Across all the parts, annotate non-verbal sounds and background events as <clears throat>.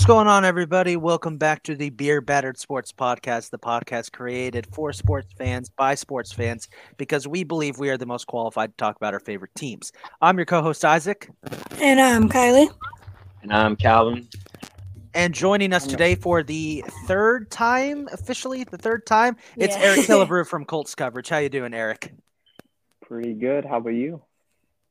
What's going on, everybody? Welcome back to the Beer Battered Sports Podcast, the podcast created for sports fans by sports fans because we believe we are the most qualified to talk about our favorite teams. I'm your co host, Isaac. And I'm Kylee. And I'm Calvin. And joining us today for the third time, officially the third time, it's Yeah. Eric <laughs> Killebrew from Colts coverage. How you doing, Eric? Pretty good. How about you?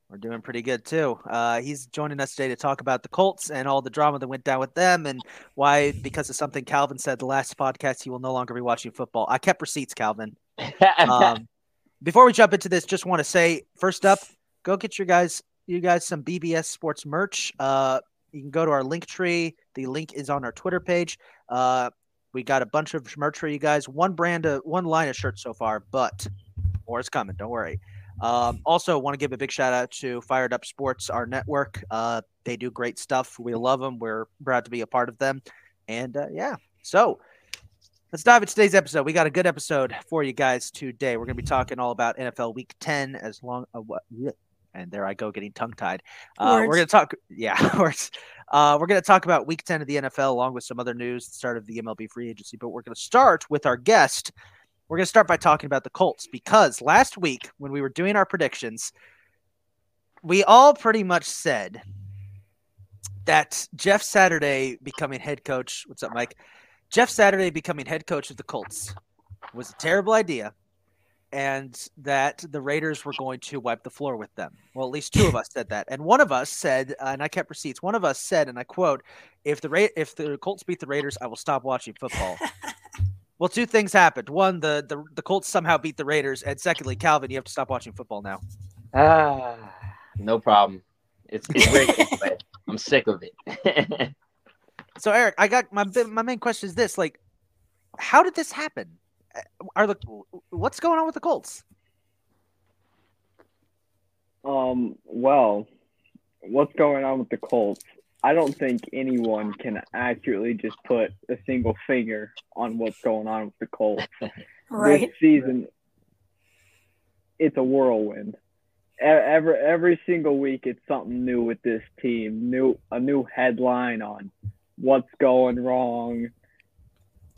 We're doing pretty good too. Uh, he's joining us today to talk about the Colts and all the drama that went down with them, and why, because of something Calvin said the last podcast, he will no longer be watching football. I kept receipts, Calvin. <laughs> Um, before we jump into this, just want to say first up, go get your guys, you guys, some BBS Sports merch. Uh, you can go to our link tree. The link is on our Twitter page. Uh, we got a bunch of merch for you guys. One brand of one line of shirts so far, but more is coming. Don't worry. Um, also, want to give a big shout out to Fired Up Sports, our network. Uh, they do great stuff. We love them. We're proud to be a part of them. And uh, yeah, so let's dive into today's episode. We got a good episode for you guys today. We're going to be talking all about NFL Week 10 as long uh, what and there I go getting tongue tied. Uh, we're going to talk yeah, <laughs> words. Uh, we're going to talk about Week 10 of the NFL along with some other news, the start of the MLB free agency. But we're going to start with our guest. We're going to start by talking about the Colts because last week when we were doing our predictions, we all pretty much said that Jeff Saturday becoming head coach. What's up, Mike? Jeff Saturday becoming head coach of the Colts was a terrible idea, and that the Raiders were going to wipe the floor with them. Well, at least two of us said that, and one of us said, uh, and I kept receipts. One of us said, and I quote: "If the Ra- if the Colts beat the Raiders, I will stop watching football." <laughs> well, two things happened. One, the, the the Colts somehow beat the Raiders, and secondly, Calvin, you have to stop watching football now. ah, no problem. It's, it's great, <laughs> but I'm sick of it. <laughs> So Eric, I got my my main question is this: like, how did this happen? Uh, Are the what's going on with the Colts? Um, well, what's going on with the Colts? I don't think anyone can accurately just put a single finger on what's going on with the Colts. <laughs> Right. This season, it's a whirlwind. Every every single week, it's something new with this team. New a new headline on what's going wrong.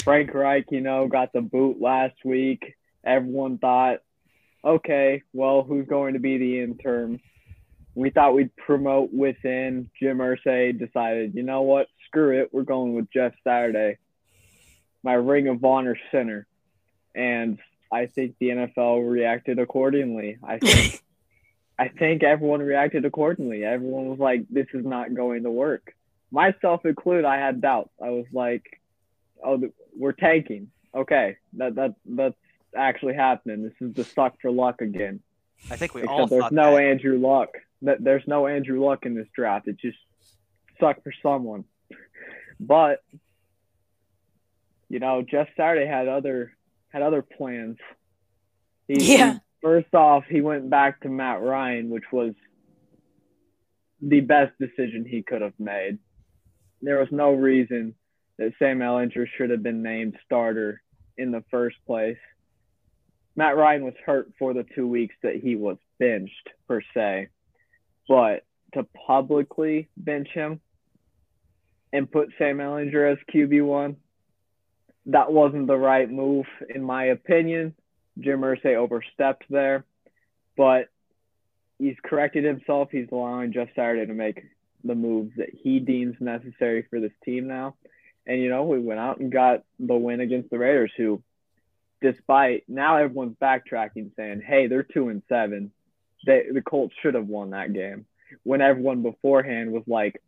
Frank Reich, you know, got the boot last week. Everyone thought, okay, well, who's going to be the interim? We thought we'd promote within. Jim Irsay decided, you know what? Screw it. We're going with Jeff Saturday, my Ring of Honor center and I think the NFL reacted accordingly. I <laughs> think I think everyone reacted accordingly. Everyone was like, "This is not going to work." Myself included, I had doubts. I was like, "Oh, th- we're tanking." Okay, that that that's actually happening. This is the suck for luck again. I think we all Except there's thought no that. Andrew Luck. That there's no Andrew Luck in this draft. It just sucked for someone. But you know, Jeff Saturday had other had other plans. He, Yeah. first off, he went back to Matt Ryan, which was the best decision he could have made. There was no reason that Sam Ehlinger should have been named starter in the first place. Matt Ryan was hurt for the two weeks that he was benched, per se. But to publicly bench him and put Sam Ehlinger as QB1, that wasn't the right move, in my opinion. Jim Irsay overstepped there, but he's corrected himself. He's allowing Jeff Saturday to make the moves that he deems necessary for this team now. And, you know, we went out and got the win against the Raiders, who, despite now everyone's backtracking saying, hey, they're two and seven. They, the Colts should have won that game. When everyone beforehand was like,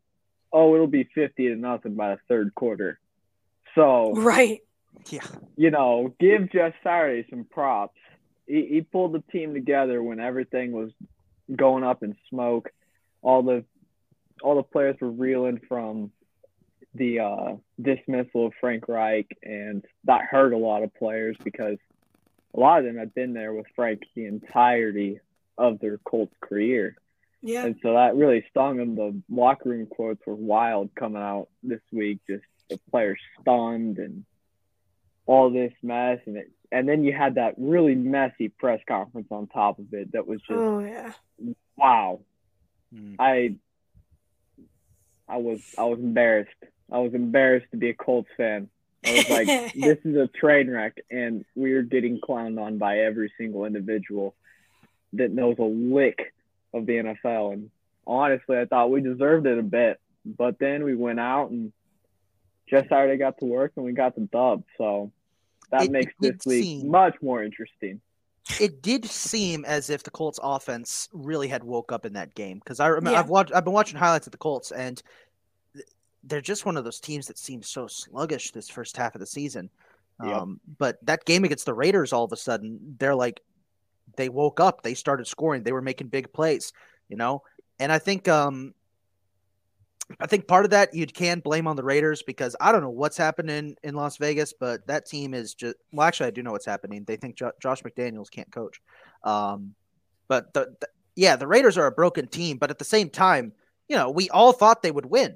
oh, it'll be 50 to nothing by the third quarter. So, Right. Yeah, you know, give Jeff Saturday some props. He, he pulled the team together when everything was going up in smoke. All the all the players were reeling from the uh, dismissal of Frank Reich, and that hurt a lot of players because a lot of them had been there with Frank the entirety of their Colts career. Yeah. And so that really stung them. The locker room quotes were wild coming out this week. Just the players stunned and all this mess, and it, and then you had that really messy press conference on top of it. That was just Oh yeah. wow. Mm. I I was I was embarrassed. I was embarrassed to be a Colts fan. I was like, <laughs> this is a train wreck, and we're getting clowned on by every single individual that knows a lick of the NFL. And honestly, I thought we deserved it a bit, but then we went out and just Saturday got to work and we got the dub. So that It makes did this week seem- much more interesting. it did seem as if the Colts offense really had woke up in that game because I remember Yeah. I've watched I've been watching highlights of the Colts and they're just one of those teams that seems so sluggish this first half of the season. Yep. Um, but that game against the Raiders, all of a sudden, they're like they woke up, they started scoring, they were making big plays, you know. And I think um, I think part of that you can blame on the Raiders because I don't know what's happening in Las Vegas, but that team is just well. Actually, I do know what's happening. They think jo- Josh McDaniels can't coach. Um, but the, the yeah, the Raiders are a broken team, but at the same time, you know, we all thought they would win.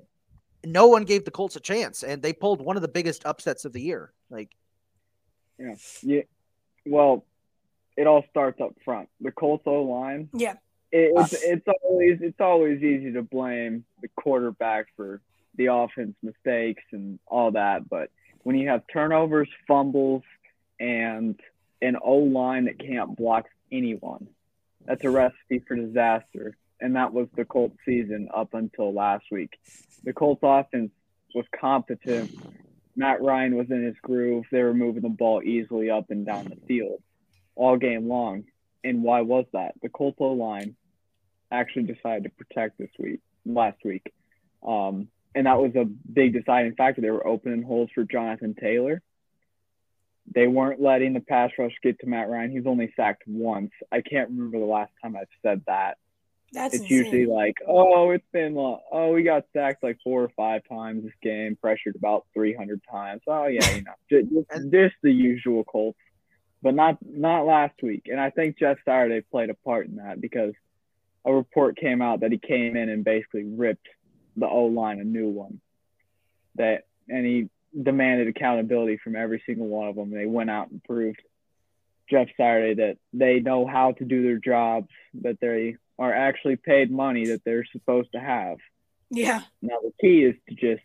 No one gave the Colts a chance, and they pulled one of the biggest upsets of the year. Like, Yeah. Well, it all starts up front. The Colts O line. Yeah. It, it's ah. it's always it's always easy to blame the quarterback for the offense mistakes and all that, but when you have turnovers, fumbles, and an O line that can't block anyone, that's a recipe for disaster. And that was the Colts season up until last week. The Colts offense was competent. Matt Ryan was in his groove. They were moving the ball easily up and down the field all game long. And why was that? The Colts O line actually decided to protect this week, last week. Um, and that was a big deciding factor. They were opening holes for Jonathan Taylor. They weren't letting the pass rush get to Matt Ryan. He's only sacked once. I can't remember the last time I've said that. That's it's insane. usually like, oh, it's been long. Oh, we got sacked like four or five times this game, pressured about 300 times. Oh, yeah, you know, just, just the usual Colts, but not not last week. And I think Jeff Saturday played a part in that because a report came out that he came in and basically ripped the O line a new one. That and he demanded accountability from every single one of them. They went out and proved Jeff Saturday that they know how to do their jobs, that they are actually paid money that they're supposed to have. yeah. Now the key is to just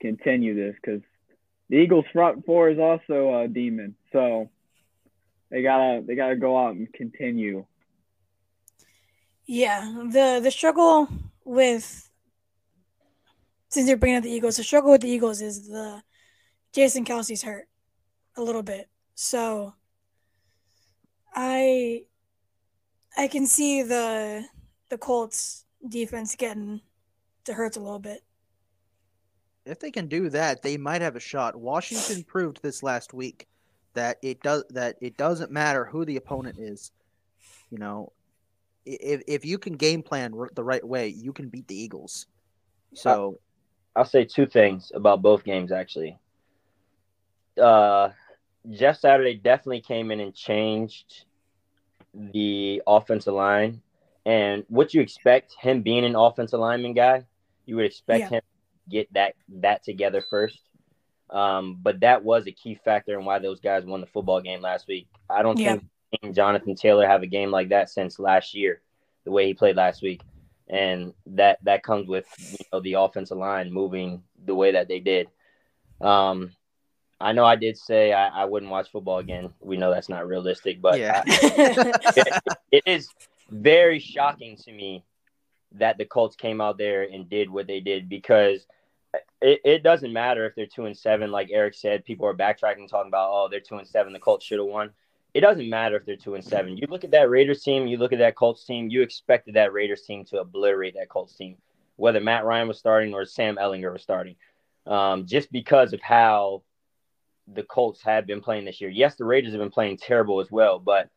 continue this because the Eagles front four is also a demon, so they gotta they gotta go out and continue. Yeah, the the struggle with since you're bringing up the Eagles, the struggle with the Eagles is the Jason Kelce's hurt a little bit, so I I can see the the Colts defense getting to hurt a little bit. if they can do that, they might have a shot. Washington proved this last week that it does that it doesn't matter who the opponent is. You know, if if you can game plan the right way, you can beat the Eagles. So I'll say two things about both games actually. Uh, Jeff Saturday definitely came in and changed the offensive line, and what you expect him being an offensive lineman guy, you would expect Yeah. him to get that that together first. Um, but that was a key factor in why those guys won the football game last week. I don't Yeah. think Jonathan Taylor have a game like that since last year, the way he played last week and that that comes with you know the offensive line moving the way that they did. Um, I know I did say I, I wouldn't watch football again. We know that's not realistic, but Yeah. I- <laughs> it is very shocking to me that the Colts came out there and did what they did because it, it doesn't matter if they're two and seven, like Eric said. People are backtracking, talking about oh they're two and seven, the Colts should have won. It doesn't matter if they're two and seven. You look at that Raiders team, you look at that Colts team. You expected that Raiders team to obliterate that Colts team, whether Matt Ryan was starting or Sam Ehlinger was starting, um, just because of how the Colts have been playing this year. Yes, the Raiders have been playing terrible as well, but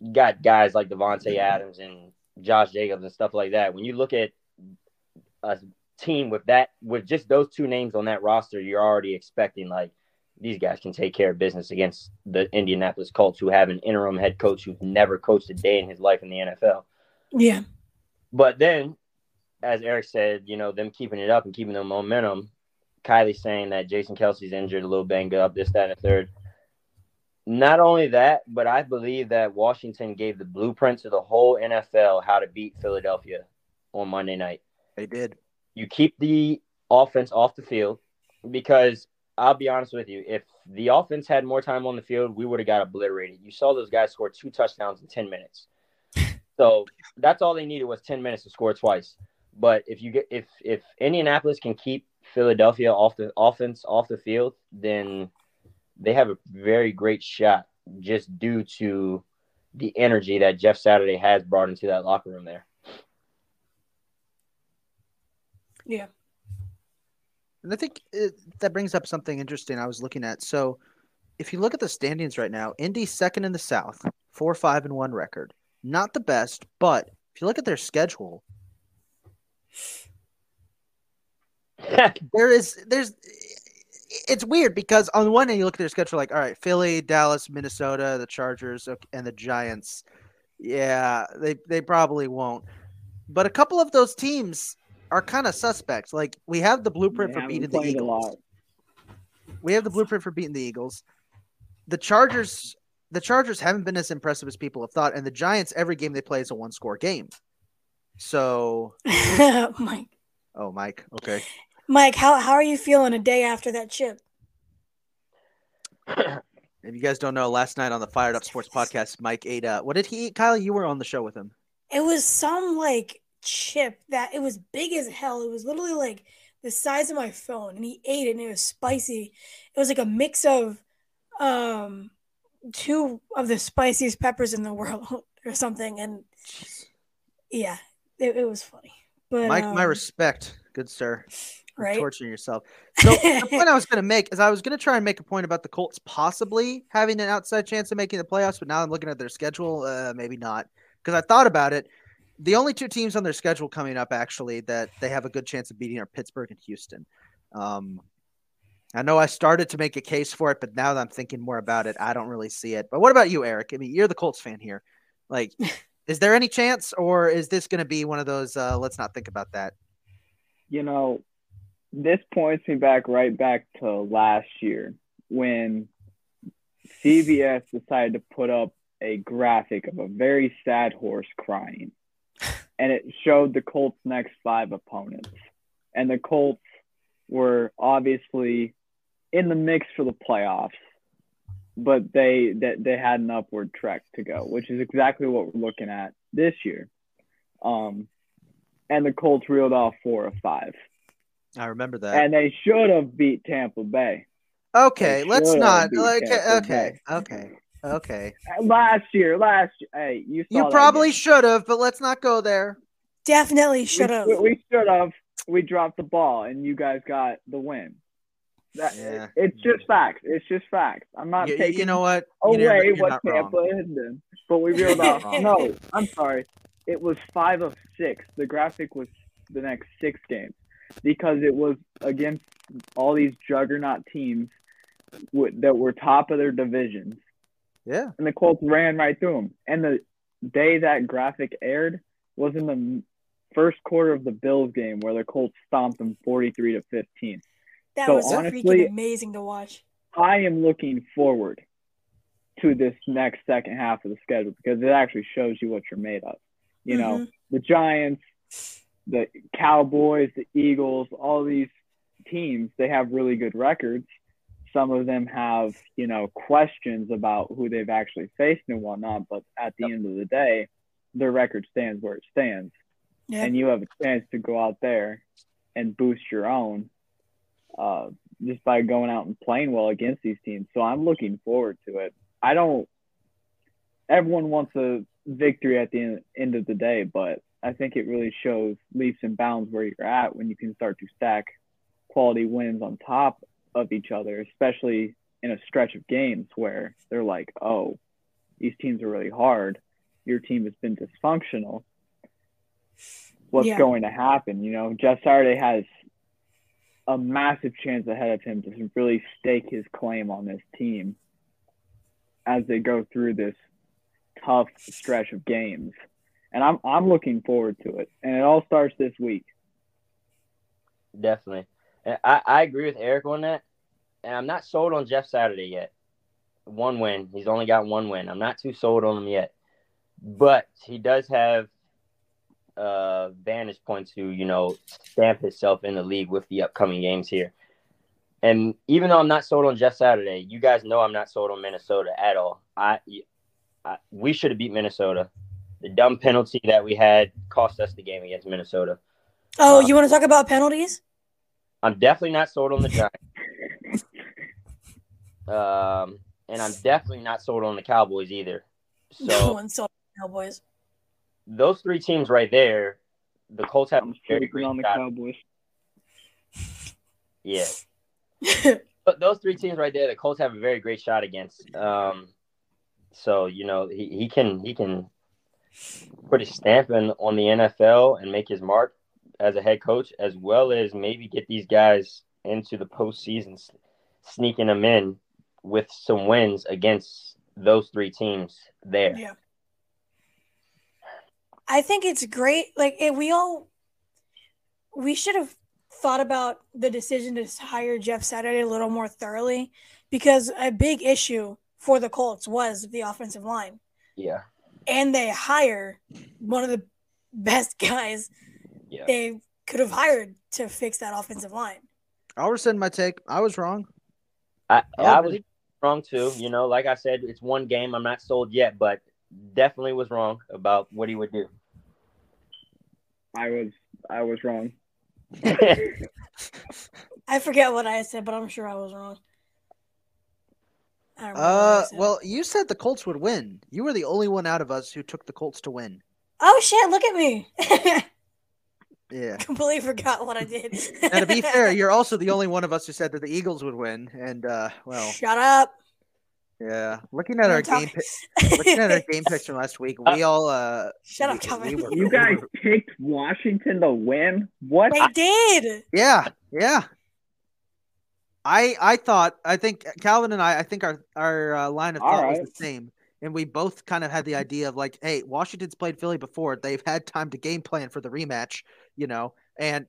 you got guys like Davante Adams and Josh Jacobs and stuff like that. When you look at a team with that, with just those two names on that roster, you're already expecting like these guys can take care of business against the Indianapolis Colts, who have an interim head coach who's never coached a day in his life in the NFL. yeah, But then, as Eric said, you know, them keeping it up and keeping the momentum. Kylee saying that Jason Kelce's injured, a little banged up, this, that, and the third. Not only that, but I believe that Washington gave the blueprint to the whole NFL how to beat Philadelphia on Monday night. they did. You keep the offense off the field, because I'll be honest with you, if the offense had more time on the field, we would have got obliterated. You saw those guys score two touchdowns in 10 minutes. <laughs> So that's all they needed was 10 minutes to score twice. But if you get if if Indianapolis can keep Philadelphia off the offense off the field, then they have a very great shot just due to the energy that Jeff Saturday has brought into that locker room there. Yeah. And I think it, that brings up something interesting I was looking at. So, if you look at the standings right now, Indy second in the South, four, five, and one record. Not the best, but if you look at their schedule, there is there's it's weird because on one hand you look at their schedule like all right philly dallas minnesota the chargers and the giants yeah they they probably won't but a couple of those teams are kind of suspects like we have the blueprint Yeah, for beating the played a eagles lot. we have the blueprint for beating the eagles the chargers the chargers haven't been as impressive as people have thought and the giants every game they play is a one score game so <laughs> Mike, oh mike okay Mike, how how are you feeling a day after that chip? <clears throat> If you guys don't know, last night on the Fired Up Sports Podcast, Mike ate. Uh, what did he eat? Kyle, you were on the show with him. It was some like chip that it was big as hell. It was literally like the size of my phone, and he ate it, and it was spicy. It was like a mix of um two of the spiciest peppers in the <laughs> world or something, and yeah, it, it was funny. But Mike, my um, respect, good sir. Right? Torturing yourself. So the <laughs> point I was going to make is I was going to try and make a point about the Colts possibly having an outside chance of making the playoffs, but now I'm looking at their schedule, uh, maybe not. Because I thought about it. The only two teams on their schedule coming up actually that they have a good chance of beating are Pittsburgh and Houston. Um, I know I started to make a case for it, but now that I'm thinking more about it, I don't really see it. But what about you, Eric? I mean, you're the Colts fan here. Like, <laughs> is there any chance, or is this going to be one of those? Uh, let's not think about that. you know, this points me back right back to last year when CBS decided to put up a graphic of a very sad horse crying. And it showed the Colts' next five opponents. And the Colts were obviously in the mix for the playoffs, but they that they had an upward trek to go, which is exactly what we're looking at this year. Um, and the Colts reeled off four of five I remember that. and they should have beat Tampa Bay Okay, let's not. Like, okay, Bay. okay, okay. Uh, last year. Last year, hey, you saw You probably should have, but let's not go there. Definitely should have. We, we should have. We dropped the ball, and you guys got the win. That, Yeah. It's just facts. It's just facts. I'm not You, you know what? You away never- you're what not wrong. Tampa had done, but we reeled off. No, I'm sorry. It was five of six. The graphic was the next six games because it was against all these juggernaut teams w- that were top of their divisions. Yeah, and the Colts ran right through them. And the day that graphic aired was in the first quarter of the Bills game where the Colts stomped them 43 to 15. That So was honestly- freaking amazing to watch. I am looking forward to this next second half of the schedule because it actually shows you what you're made of. You know, Mhm. the Giants, the Cowboys, the Eagles, all these teams, they have really good records. Some of them have, you know, questions about who they've actually faced and whatnot, but at the end of the day, their record stands where it stands. Yeah. And you have a chance to go out there and boost your own uh, just by going out and playing well against these teams. So I'm looking forward to it. I don't. Everyone wants a victory at the end, end of the day, but I think it really shows leaps and bounds where you're at when you can start to stack quality wins on top of each other, especially in a stretch of games where they're like, oh, these teams are really hard. Your team has been dysfunctional. What's Yeah. going to happen? You know, Jeff Saturday has a massive chance ahead of him to really stake his claim on this team as they go through this tough stretch of games. And I'm I'm looking forward to it. And it all starts this week. Definitely. And I, I agree with Eric on that. And I'm not sold on Jeff Saturday yet. One win. He's only got one win. I'm not too sold on him yet. But he does have uh vantage point to, you know, stamp himself in the league with the upcoming games here. And even though I'm not sold on Jeff Saturday, you guys know I'm not sold on Minnesota at all. I, I we should have beat Minnesota. The dumb penalty that we had cost us the game against Minnesota. Oh, Uh, you want to talk about penalties? I'm definitely not sold on the Giants. Um, and I'm definitely not sold on the Cowboys either. no So one saw Cowboys. those three teams right there, the Colts have a I'm very sleeping great on the shot. Cowboys. Yeah, <laughs> but those three teams right there, the Colts have a very great shot against. Um, so you know he, he can he can put his stamp in, on the NFL and make his mark as a head coach, as well as maybe get these guys into the postseason, s- sneaking them in with some wins against those three teams there. Yeah. I think it's great. Like eh, we all, we should have thought about the decision to hire Jeff Saturday a little more thoroughly, because a big issue for the Colts was the offensive line, Yeah, and they hire one of the best guys yeah. they could have hired to fix that offensive line. I'll rescind my take. I was wrong. I, I was really? Wrong too. You know, like I said, it's one game. I'm not sold yet, but definitely was wrong about what he would do. I was I was wrong. <laughs> I forget what I said, but I'm sure I was wrong. I don't remember what I Uh, well, you said the Colts would win. You were the only one out of us who took the Colts to win. oh shit! Look at me. <laughs> Yeah. <laughs> Completely forgot what I did. And to be fair, <laughs> you're also the only one of us who said that the Eagles would win. And uh, well, shut up. yeah. Looking at our Don't game, talk- <laughs> looking at our game picks from last week, we all uh, Shut we- up, Calvin. we were- You guys picked Washington to win. What? they did. Yeah, yeah. I I thought I think Calvin and I I think our our uh, line of All thought was the same, and we both kind of had the idea of like, hey, Washington's played Philly before; they've had time to game plan for the rematch, you know, and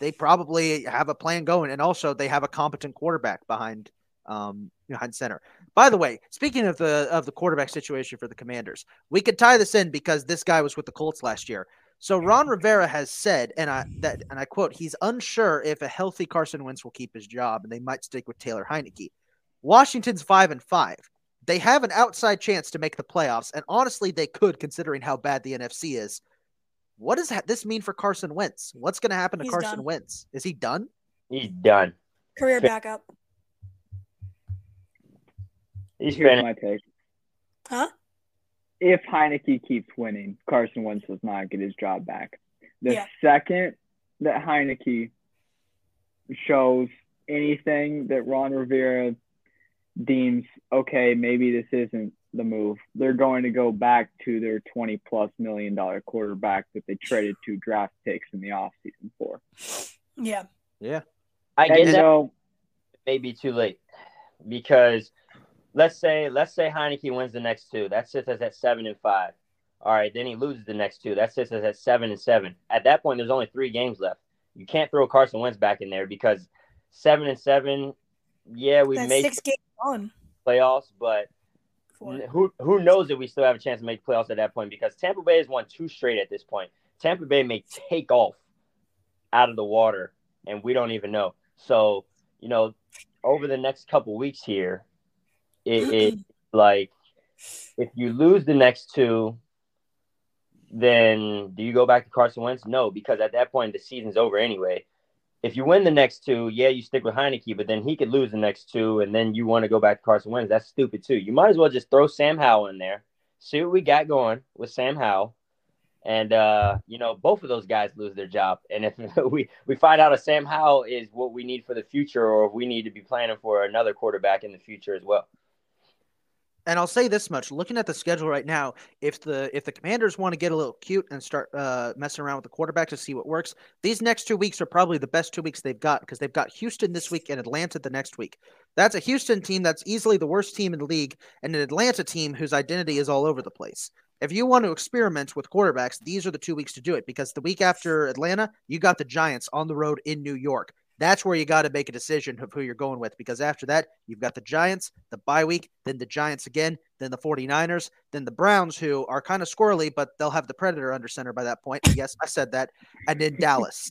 they probably have a plan going, and also they have a competent quarterback behind um behind center. By the way, speaking of the of the quarterback situation for the Commanders, we could tie this in because this guy was with the Colts last year. So Ron Rivera has said, and I that and I quote, he's unsure if a healthy Carson Wentz will keep his job, and they might stick with Taylor Heinicke. Washington's five and five. They have an outside chance to make the playoffs, and honestly, they could, considering how bad the NFC is. What does this mean for Carson Wentz? What's going to happen to He's Carson done. Wentz? Is he done? He's done. Career backup. He's Here's finished. my take. Huh? If Heinicke keeps winning, Carson Wentz does not get his job back. The Yeah. second that Heinicke shows anything that Ron Rivera deems okay, maybe this isn't the move, they're going to go back to their twenty plus million dollar quarterback that they traded two draft picks in the offseason for. Yeah. Yeah. I And get you that know, may be too late because let's say let's say Heinicke wins the next two. That sits us at seven and five. All right, then he loses the next two. That sits us at seven and seven. At that point, there's only three games left. You can't throw Carson Wentz back in there because seven and seven. Yeah, we That's made six games on. playoffs, but For it. who who knows if we still have a chance to make playoffs at that point because Tampa Bay has won two straight at this point. Tampa Bay may take off out of the water and we don't even know. So, you know, over the next couple weeks here, it, it <clears throat> like if you lose the next two, then do you go back to Carson Wentz? No, because at that point the season's over anyway. If you win the next two, yeah, you stick with Heinicke, but then he could lose the next two, and then you want to go back to Carson Wentz. That's stupid too. You might as well just throw Sam Howell in there, see what we got going with Sam Howell, and uh, you know both of those guys lose their job. And if <laughs> we we find out if Sam Howell is what we need for the future, or if we need to be planning for another quarterback in the future as well. And I'll say this much: looking at the schedule right now, if the if the Commanders want to get a little cute and start uh, messing around with the quarterback to see what works, these next two weeks are probably the best two weeks they've got because they've got Houston this week and Atlanta the next week. That's a Houston team that's easily the worst team in the league, and an Atlanta team whose identity is all over the place. If you want to experiment with quarterbacks, these are the two weeks to do it because the week after Atlanta, you got the Giants on the road in New York. That's where you got to make a decision of who you're going with because after that, you've got the Giants, the bye week, then the Giants again, then the 49ers, then the Browns, who are kind of squirrely, but they'll have the Predator under center by that point. Yes, I said that. And then Dallas.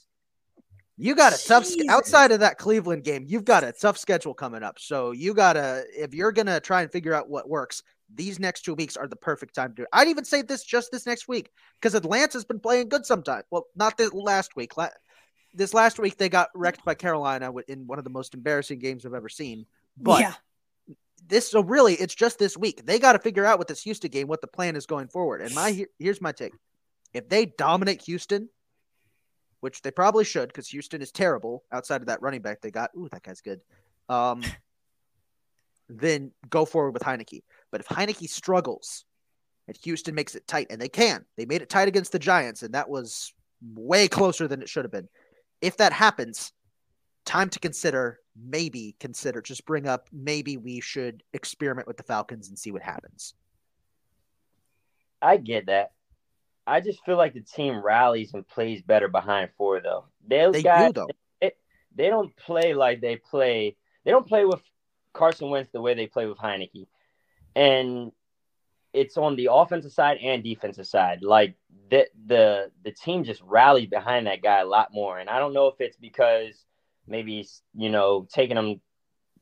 You got a tough sch- outside of that Cleveland game. You've got a tough schedule coming up. So you gotta if you're gonna try and figure out what works, these next two weeks are the perfect time to do it. I'd even say this just this next week because Atlanta's been playing good sometimes. Well, not the last week. This last week they got wrecked by Carolina in one of the most embarrassing games I've ever seen. But yeah, this so really it's just this week. They got to figure out with this Houston game what the plan is going forward. And my here's my take: if they dominate Houston, which they probably should, because Houston is terrible outside of that running back they got. Ooh, that guy's good. Um, <laughs> then go forward with Heinicke. But if Heinicke struggles and Houston makes it tight, and they can, they made it tight against the Giants, and that was way closer than it should have been. If that happens, time to consider maybe consider just bring up maybe we should experiment with the Falcons and see what happens. I get that. I just feel like the team rallies and plays better behind four though. Those They guys, do though. They, they don't play like they play. They don't play with Carson Wentz the way they play with Heinicke, and it's on the offensive side and defensive side. Like the the the team just rallied behind that guy a lot more. And I don't know if it's because maybe you know taking them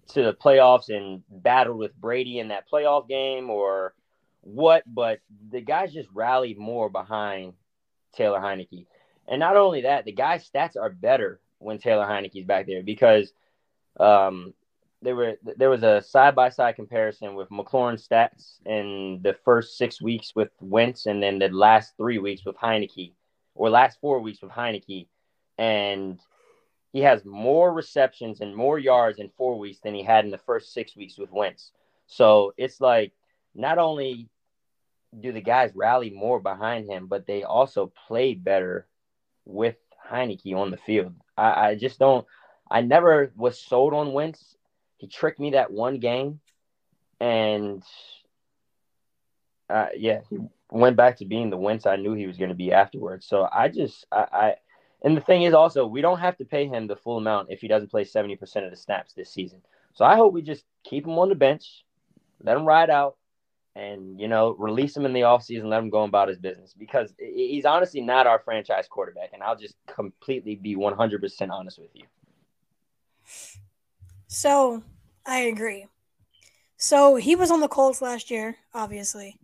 to the playoffs and battled with Brady in that playoff game or what, but the guys just rallied more behind Taylor Heinicke. And not only that, the guy's stats are better when Taylor Heinicke's back there because um, there were there was a side by side comparison with McLaurin stats in the first six weeks with Wentz and then the last three weeks with Heinicke, or last four weeks with Heinicke, and he has more receptions and more yards in four weeks than he had in the first six weeks with Wentz. So it's like not only do the guys rally more behind him, but they also play better with Heinicke on the field. I, I just don't. I never was sold on Wentz. He tricked me that one game, and uh, yeah, he went back to being the Wentz I knew he was going to be afterwards. So I just, I, I, and the thing is also, we don't have to pay him the full amount if he doesn't play seventy percent of the snaps this season. So I hope we just keep him on the bench, let him ride out, and you know release him in the offseason let him go about his business because he's honestly not our franchise quarterback and i'll just completely be 100% honest with you so I agree. So he was on the Colts last year, obviously.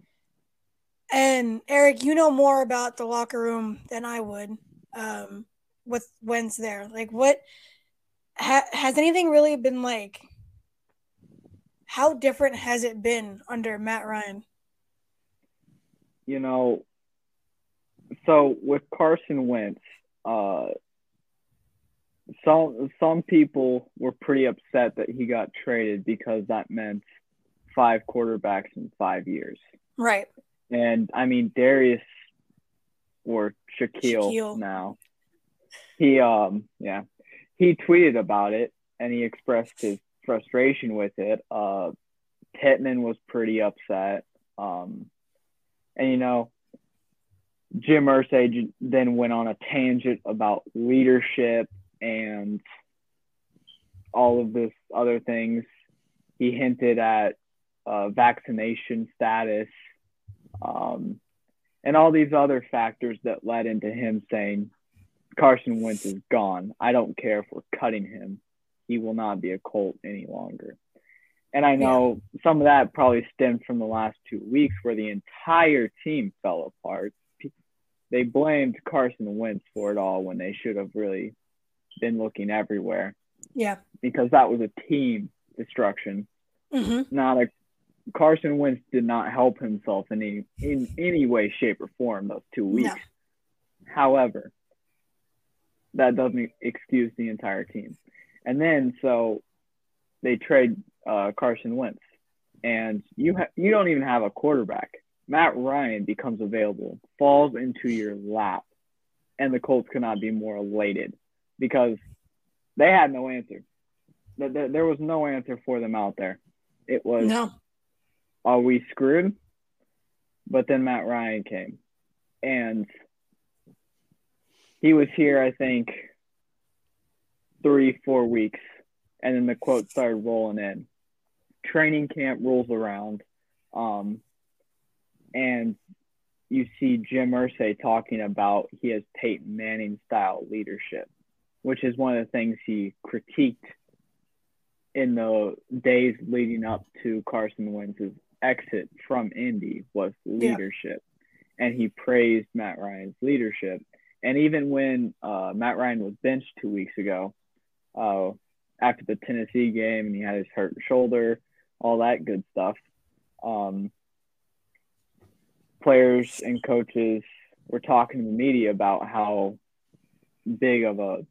And Eric, you know more about the locker room than I would. Um, with Wentz there, like what ha- has anything really been like? How different has it been under Matt Ryan? you know, so with Carson Wentz, uh, some some people were pretty upset that he got traded because that meant five quarterbacks in five years. Right. And I mean Darius or Shaquille, Shaquille. now. He um yeah. He tweeted about it and he expressed his frustration with it. Uh Pittman was pretty upset. Um and you know, Jim Irsay then went on a tangent about leadership and all of this other things. He hinted at uh, vaccination status um, and all these other factors that led into him saying Carson Wentz is gone. I don't care if we're cutting him. He will not be a Colt any longer. And I know some of that probably stemmed from the last two weeks where the entire team fell apart. They blamed Carson Wentz for it all when they should have really been looking everywhere Yeah. because that was a team destruction, hmm not a Carson Wentz did not help himself in any in any way, shape, or form those two weeks. No. However, that doesn't excuse the entire team. And then so they trade uh, Carson Wentz, and you ha- you don't even have a quarterback. Matt Ryan becomes available, falls into your lap, and the Colts cannot be more elated because they had no answer. There- was no answer for them out there. It was No. are we screwed? But then Matt Ryan came, and he was here, I think, three, four weeks, and then the quote started rolling in. Training camp rolls around, um, and you see Jim Irsay talking about he has Peyton Manning style leadership, which is one of the things he critiqued in the days leading up to Carson Wentz's exit from Indy was leadership. Yeah. And he praised Matt Ryan's leadership. And even when uh, Matt Ryan was benched two weeks ago, uh, after the Tennessee game, and he had his hurt shoulder, all that good stuff, um, players and coaches were talking to the media about how big of a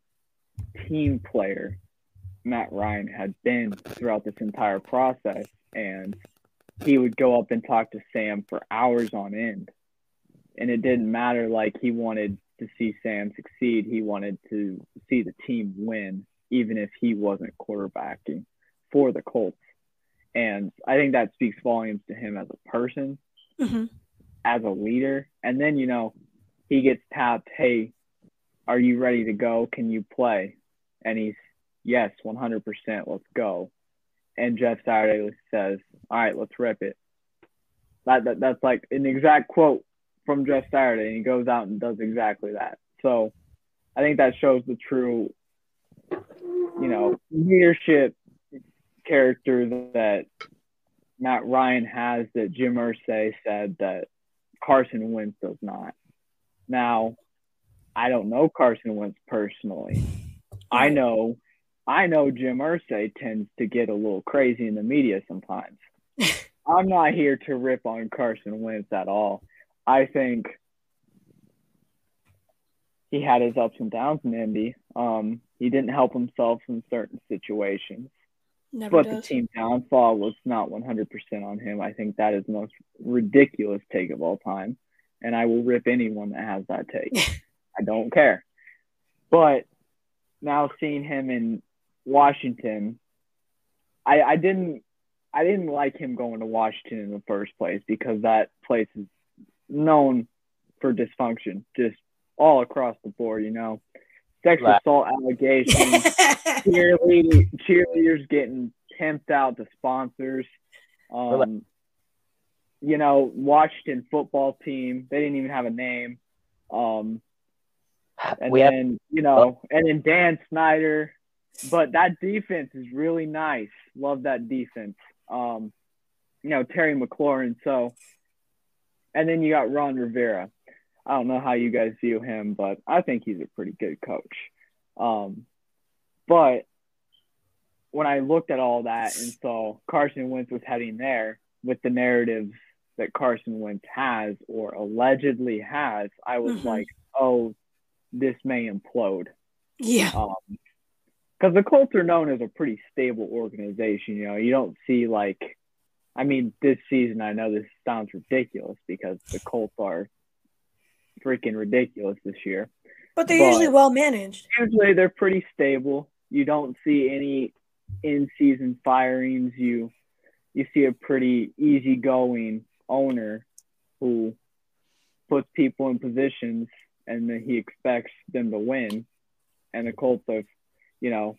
team player Matt Ryan had been throughout this entire process. And he would go up and talk to Sam for hours on end. And it didn't matter, like, he wanted to see Sam succeed. He wanted to see the team win, even if he wasn't quarterbacking for the Colts. And I think that speaks volumes to him as a person, mm-hmm. as a leader. And then, you know, he gets tapped, hey, are you ready to go? Can you play? And he's, yes, 100%, let's go. And Jeff Saturday says, all right, let's rip it. That, that That's like an exact quote from Jeff Saturday, and he goes out and does exactly that. So I think that shows the true, you know, leadership character that Matt Ryan has that Jim Irsay said that Carson Wentz does not. Now, I don't know Carson Wentz personally. I know I know Jim Irsay tends to get a little crazy in the media sometimes. <laughs> I'm not here to rip on Carson Wentz at all. I think he had his ups and downs in Indy. Um, he didn't help himself in certain situations. Never but does. the team downfall was not 100% on him. I think that is the most ridiculous take of all time. And I will rip anyone that has that take. <laughs> I don't care. But now seeing him in Washington, I, I didn't I didn't like him going to Washington in the first place because that place is known for dysfunction, just all across the board. You know, sexual right. assault allegations, <laughs> cheerleaders, cheerleaders getting tempted out to sponsors. Um, you know, Washington football team, they didn't even have a name. Um, and we then, have, you know, and then Dan Snyder. But that defense is really nice. Love that defense. Um, you know, Terry McLaurin. So, and then you got Ron Rivera. I don't know how you guys view him, but I think he's a pretty good coach. Um, but when I looked at all that and saw Carson Wentz was heading there with the narratives that Carson Wentz has or allegedly has, I was mm-hmm. like, oh, this may implode. Yeah. Because um, the Colts are known as a pretty stable organization. You know, you don't see like, I mean, this season, I know this sounds ridiculous because the Colts are freaking ridiculous this year. But they're but usually well managed. Usually they're pretty stable. You don't see any in season firings. You you see a pretty easygoing owner who puts people in positions and then he expects them to win. And the Colts have, you know,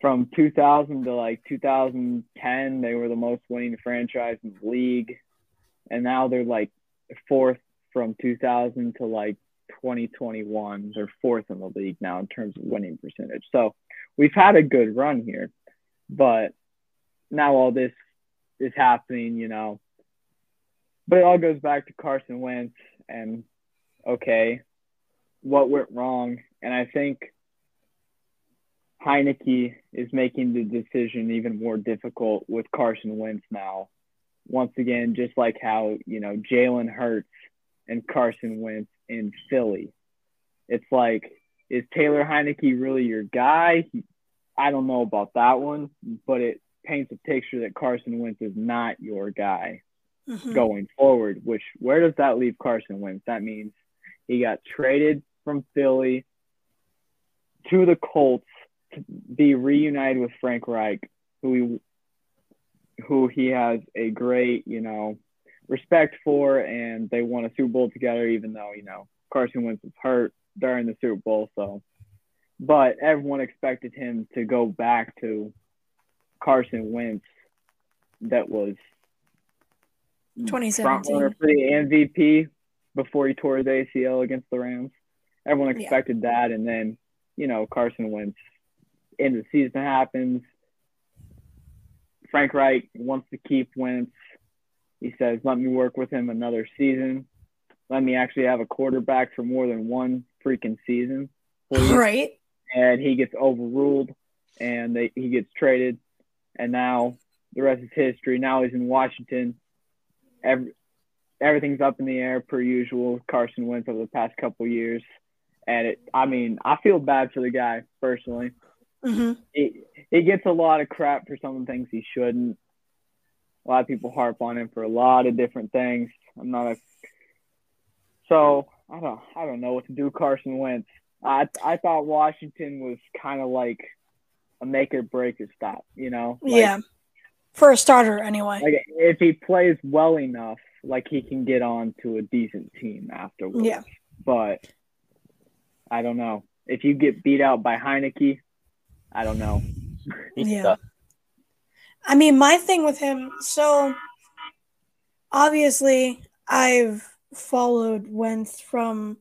from 2000 to like 2010, they were the most winning franchise in the league. And now they're like fourth from 2000 to like 2021. They're fourth in the league now in terms of winning percentage. So we've had a good run here. But now all this is happening, you know. But it all goes back to Carson Wentz and okay, what went wrong? And I think Heinicke is making the decision even more difficult with Carson Wentz now. Once again, just like how, you know, Jalen Hurts and Carson Wentz in Philly. It's like, is Taylor Heinicke really your guy? I don't know about that one, but it paints a picture that Carson Wentz is not your guy mm-hmm. going forward, which where does that leave Carson Wentz? That means he got traded from Philly to the Colts to be reunited with Frank Reich, who he, who he has a great, you know, respect for, and they won a Super Bowl together, even though, you know, Carson Wentz was hurt during the Super Bowl. So, but everyone expected him to go back to Carson Wentz that was 2017 for the MVP before he tore his ACL against the Rams. Everyone expected yeah. that, and then you know, Carson Wentz, end of the season happens. Frank Reich wants to keep Wentz. He says, let me work with him another season. Let me actually have a quarterback for more than one freaking season. please." Right. and he gets overruled and they, he gets traded and now the rest is history now he's in washington Every, everything's up in the air per usual. Carson wentz over the past couple years. And it i mean i feel bad for the guy personally. Hmm he, he gets a lot of crap for some of the things he shouldn't. A lot of people harp on him for a lot of different things. I'm not a so i don't i don't know what to do carson wentz. I I thought Washington was kind of like a make or break or stop, you know? Like, yeah. For a starter, anyway. Like if he plays well enough, like he can get on to a decent team afterwards. Yeah. But I don't know. If you get beat out by Heinicke, I don't know. <laughs> Yeah. tough. I mean, my thing with him, so obviously I've followed Wentz from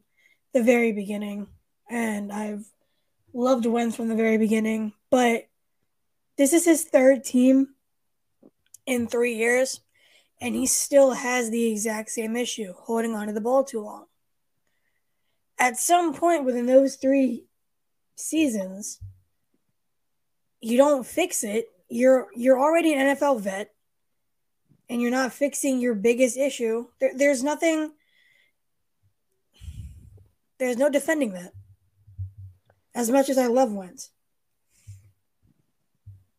the very beginning and I've loved Wentz from the very beginning, but this is his third team in three years, and he still has the exact same issue holding onto the ball too long. At some point within those three seasons, you don't fix it. You're you're already an NFL vet, and you're not fixing your biggest issue. There, there's nothing. There's no defending that. As much as I love Wentz,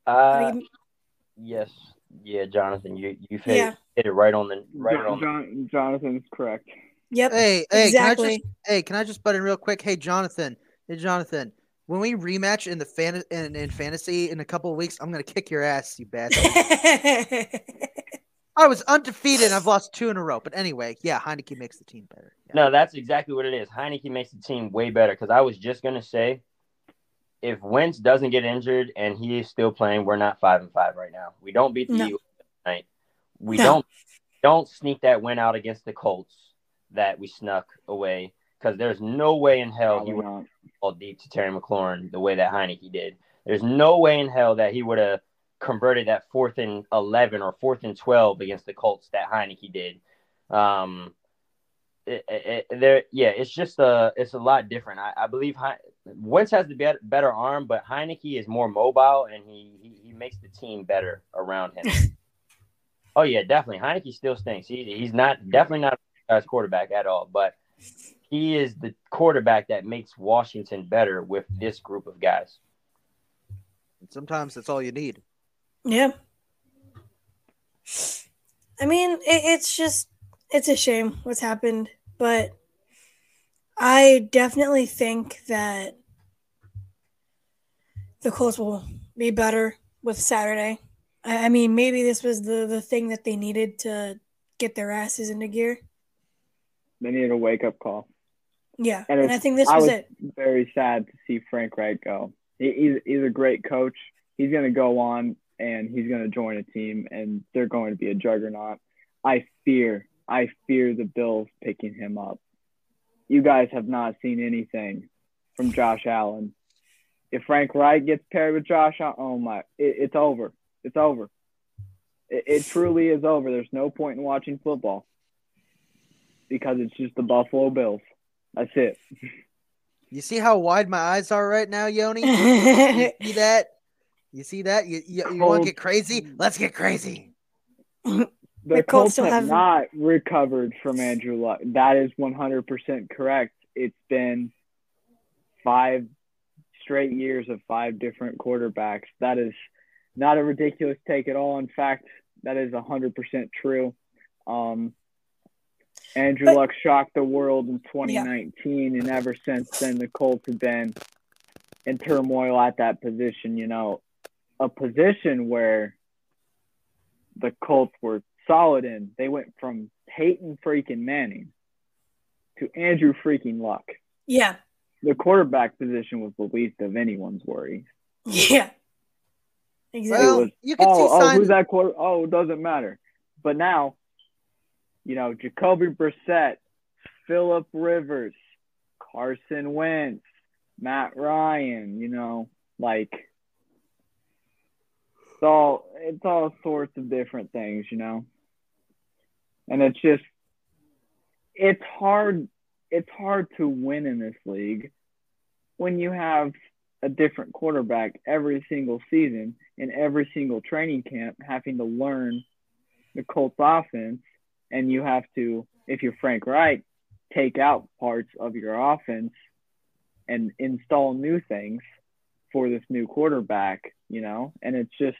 I Uh, mean, yes, yeah, Jonathan, you you hit, Yeah. Hit it right on the right Jon- on. Jon- Jonathan's correct. yep, Hey, hey, exactly. can I just hey, can I just butt in real quick? Hey, Jonathan, hey, Jonathan, when we rematch in the fan in, in fantasy in a couple of weeks, I'm gonna kick your ass, you bastard. <laughs> I was undefeated. and I've lost two in a row. But anyway, yeah, Heinicke makes the team better. Yeah. No, that's exactly what it is. Heinicke makes the team way better because I was just gonna say, if Wentz doesn't get injured and he is still playing, we're not five and five right now. We don't beat the No. Eagles tonight. We No. don't don't sneak that win out against the Colts that we snuck away because there's no way in hell he would ball deep to Terry McLaurin the way that Heinicke did. There's no way in hell that he would have converted that fourth and eleven or fourth and twelve against the Colts that Heinicke did. Um, it, it, it- there, yeah, it's just a it's a lot different. I, I believe Hein- Wentz has the better, better arm, but Heinicke is more mobile and he, he he makes the team better around him. <laughs> oh yeah, definitely. Heinicke still stinks. He, he's not definitely not a guy's quarterback at all, but he is the quarterback that makes Washington better with this group of guys. Sometimes that's all you need. Yeah. I mean, it, it's just, it's a shame what's happened, but I definitely think that the Colts will be better with Saturday. I, mean, maybe this was the, the thing that they needed to get their asses into gear. They needed a wake up call. Yeah. And And, I think this I was, was- it. Very sad to see Frank Reich go. He, he's, he's a great coach. He's going to go on and he's going to join a team, and they're going to be a juggernaut. I fear, I fear the Bills picking him up. You guys have not seen anything from Josh Allen. If Frank Reich gets paired with Josh, Allen, oh my, it, it's over. It's over. It, it truly is over. There's no point in watching football because it's just the Buffalo Bills. That's it. You see how wide my eyes are right now, Yoni? <laughs> you see that? You see that? You, you, you want to get crazy? Let's get crazy. The, The Colts Colts have haven't- not recovered from Andrew Luck. That is 100% correct. It's been five straight years of five different quarterbacks. That is not a ridiculous take at all. In fact, that is 100% true. Um, Andrew But- Luck shocked the world in 2019, and ever since then, the Colts have been in turmoil at that position. You know, a position where the Colts were solid in. They went from Peyton freaking Manning to Andrew freaking Luck. yeah. The quarterback position was the least of anyone's worries. Yeah. Exactly. It was, you can oh, see oh, oh signs. who's that quarter? Oh, it doesn't matter. But now, you know, Jacoby Brissett, Philip Rivers, Carson Wentz, Matt Ryan, you know, like it's all it's all sorts of different things, you know. And it's just it's hard it's hard to win in this league when you have a different quarterback every single season in every single training camp having to learn the Colts offense and you have to if you're Frank Reich take out parts of your offense and install new things for this new quarterback, you know? And it's just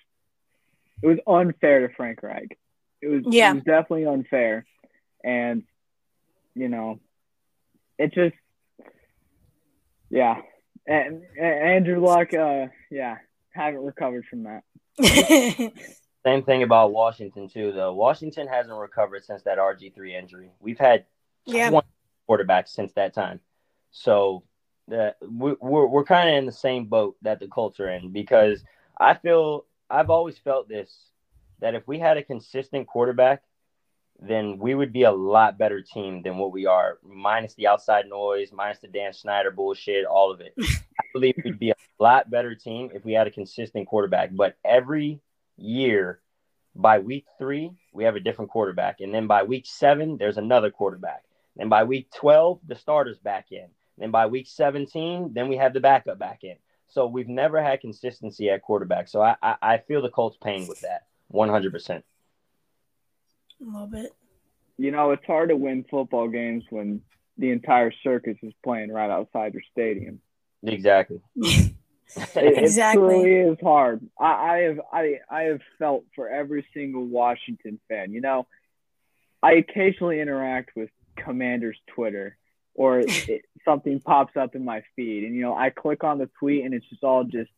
it was unfair to Frank Reich. It was, Yeah. it was definitely unfair. And you know, it just yeah. And, and Andrew Luck, uh, yeah, haven't recovered from that. <laughs> Same thing about Washington too, though. Washington hasn't recovered since that RG three injury. We've had Yeah. 20 quarterbacks since that time, so that we, we're we're kind of in the same boat that the Colts are in because I feel I've always felt this that if we had a consistent quarterback, then we would be a lot better team than what we are, minus the outside noise, minus the Dan Snyder bullshit, all of it. <laughs> I believe we'd be a lot better team if we had a consistent quarterback. But every year, by week three, we have a different quarterback. And then by week seven, there's another quarterback. And by week 12, the starter's back in. Then by week 17, then we have the backup back in. So we've never had consistency at quarterback. So I, I, I feel the Colts pain with that 100%. A little bit. You know, it's hard to win football games when the entire circus is playing right outside your stadium. Exactly. <laughs> It, it Exactly. truly is hard. I, I have I I have felt for every single Washington fan. You know, I occasionally interact with Commander's Twitter, or <laughs> it, something pops up in my feed, and you know, I click on the tweet, and it's just all just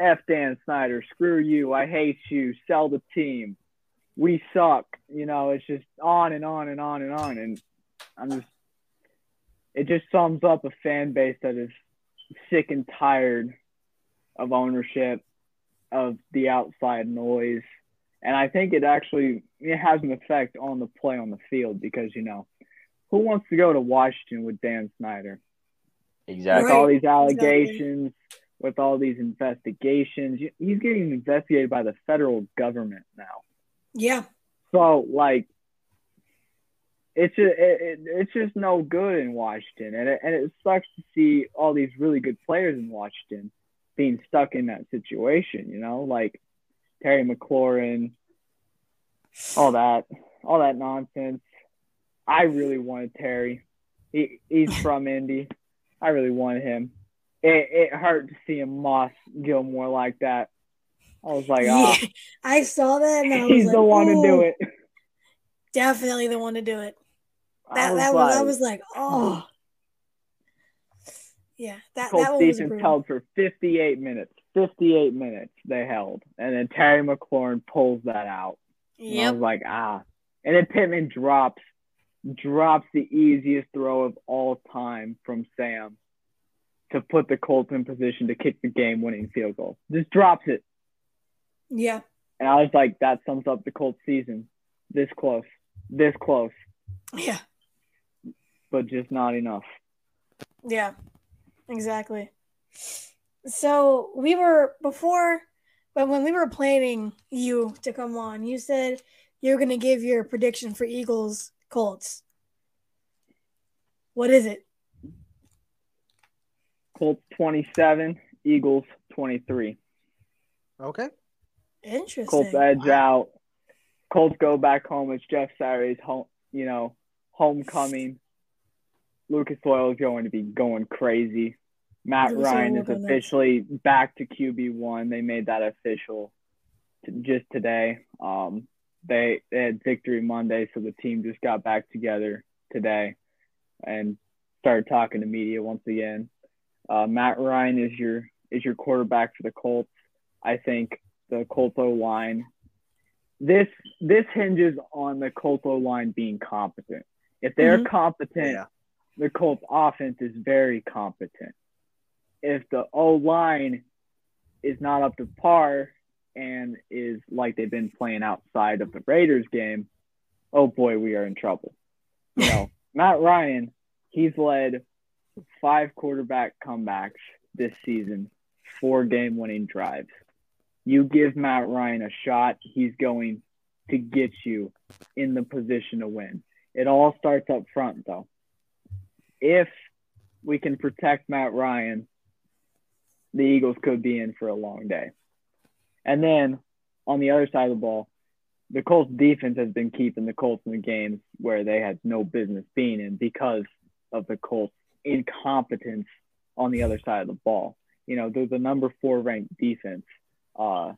F Dan Snyder, screw you, I hate you, sell the team, we suck. You know, it's just on and on and on and on, and I'm just. It just sums up a fan base that is sick and tired of ownership, of the outside noise. And I think it actually it has an effect on the play on the field because, you know, who wants to go to Washington with Dan Snyder? Exactly. With all these allegations, with all these investigations. He's getting investigated by the federal government now. Yeah. So, like, it's just, it, it, it's just no good in Washington. And it, and it sucks to see all these really good players in Washington being stuck in that situation, you know, like Terry McLaurin, all that, all that nonsense. I really wanted Terry. He he's <laughs> from Indy. I really wanted him. It it hurt to see him moss Gilmore like that. I was like, yeah. oh, <laughs> I saw that and I was he's like, the one to do "Oh, it. Definitely the one to do it. I That was that was I like, was like, oh. Yeah, that Colts that one was defense approved. held for 58 minutes. 58 minutes they held, and then Terry McLaurin pulls that out. And I was like, ah. And then Pittman drops drops the easiest throw of all time from Sam to put the Colts in position to kick the game winning field goal. Just drops it. Yeah. And I was like, that sums up the Colts season. This close. This close. Yeah. But just not enough. Yeah, exactly. So we were before, but when we were planning you to come on, you said you're going to give your prediction for Eagles Colts. What is it? Colts 27, Eagles 23. Okay. Interesting. Colts edge out. Colts go back home. It's Jeff Saturday's home, you know, homecoming. Lucas Oil is going to be going crazy. Matt Lucas Ryan is officially back to QB one. They made that official t- just today. Um, they, they had victory Monday, so the team just got back together today and started talking to media once again. Uh, Matt Ryan is your is your quarterback for the Colts. I think the Colpo line. This this hinges on the Colpo line being competent. If they're Mhm. competent, Yeah. the Colts offense is very competent. If the O line is not up to par and is like they've been playing outside of the Raiders game, oh boy, we are in trouble. You know, <laughs> Matt Ryan, he's led five quarterback comebacks this season, four game winning drives. You give Matt Ryan a shot, he's going to get you in the position to win. It all starts up front, though. If we can protect Matt Ryan, the Eagles could be in for a long day. And then on the other side of the ball, the Colts defense has been keeping the Colts in the games where they had no business being in because of the Colts incompetence on the other side of the ball. You know, they're the number four ranked defense. Uh,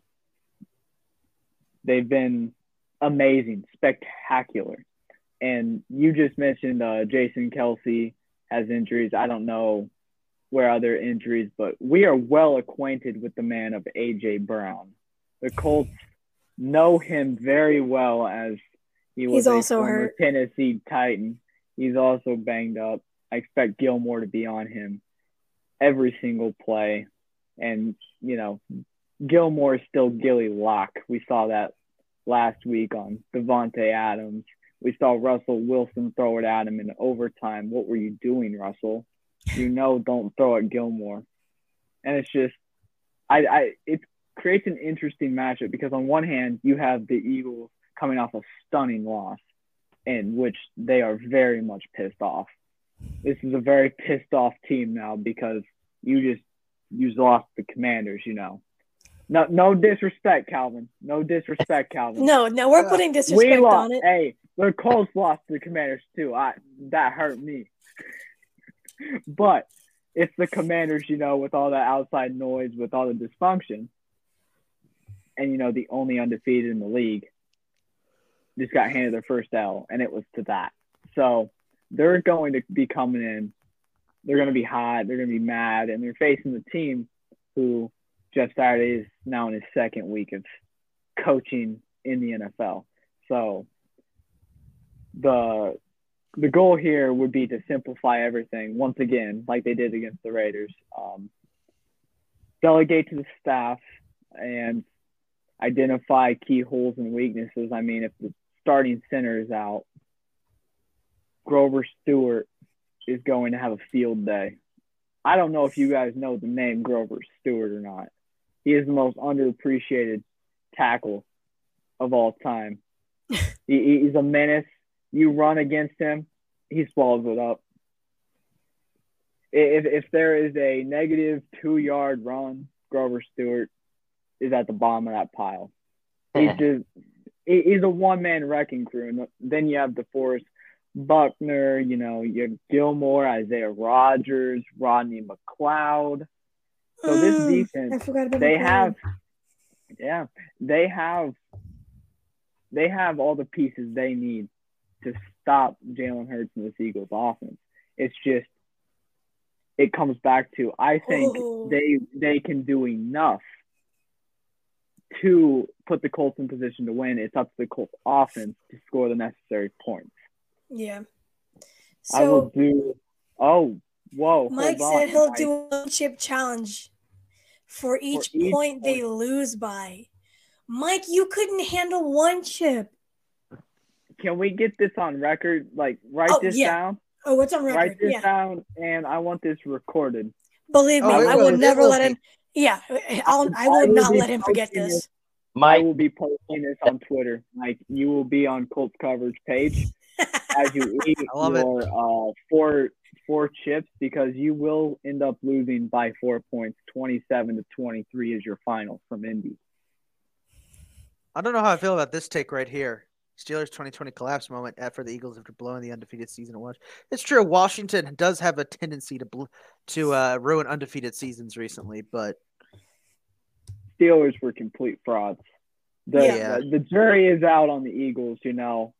they've been amazing, spectacular. And you just mentioned uh, Jason Kelce has injuries. I don't know where other injuries, but we are well acquainted with the man of AJ Brown. The Colts know him very well as he was He's a also former hurt. Tennessee Titan. He's also banged up. I expect Gilmore to be on him every single play. And, you know, Gilmore is still Gilly Lock. We saw that last week on Davante Adams. We saw Russell Wilson throw it at him in overtime. What were you doing, Russell? You know, don't throw at Gilmore. And it's just, I, I, it creates an interesting matchup because on one hand, you have the Eagles coming off a stunning loss, in which they are very much pissed off. This is a very pissed off team now because you just you lost the Commanders. You know, no no disrespect, Calvin. No disrespect, Calvin. No, no, we're Uh, putting we disrespect lost. on it. Hey, the Colts lost to the Commanders too. I that hurt me. <laughs> but it's the Commanders, you know, with all that outside noise, with all the dysfunction, and you know the only undefeated in the league, just got handed their first L, and it was to that. So they're going to be coming in. They're going to be hot. They're going to be mad, and they're facing the team who Jeff Saturday is now in his second week of coaching in the NFL. So the the goal here would be to simplify everything once again, like they did against the Raiders. Um, delegate to the staff and identify key holes and weaknesses. I mean, if the starting center is out, Grover Stewart is going to have a field day. I don't know if you guys know the name Grover Stewart or not. He is the most underappreciated tackle of all time. <laughs> he, he's a menace. You run against him, he swallows it up. If if there is a negative two yard run, Grover Stewart is at the bottom of that pile. He's just he's a one man wrecking crew. And then you have DeForest Buckner, you know, you have Gilmore, Isaiah Rodgers, Rodney McLeod. So this <gasps> defense I they have yeah they have they have all the pieces they need to stop Jalen Hurts and this Eagles offense. It's just it comes back to I think Oh. they they can do enough to put the Colts in position to win. It's up to the Colts offense to score the necessary points. Yeah. I will do oh whoa Mike said he'll Mike. do a one chip challenge for each, each point they lose by. Mike, you couldn't handle one chip. Can we get this on record? Like write Oh, this yeah. down. Oh, what's on record. Write this Yeah. down, and I want this recorded. Believe me, Oh, I will- would never will let him. Yeah, <laughs> I'll, I I will will not let him forget posting this. I Mike, will be posting this on Twitter. Like you will be on Colts coverage page <laughs> as you eat I love it. your uh, four four chips because you will end up losing by four points. Twenty seven to twenty three is your final from Indy. I don't know how I feel about this take right here. Steelers 2020 collapse moment after the Eagles after blowing the undefeated season at Wash. It's true. Washington does have a tendency to bl- to uh, ruin undefeated seasons recently, but Steelers were complete frauds. The, Yeah. the the jury is out on the Eagles. You know,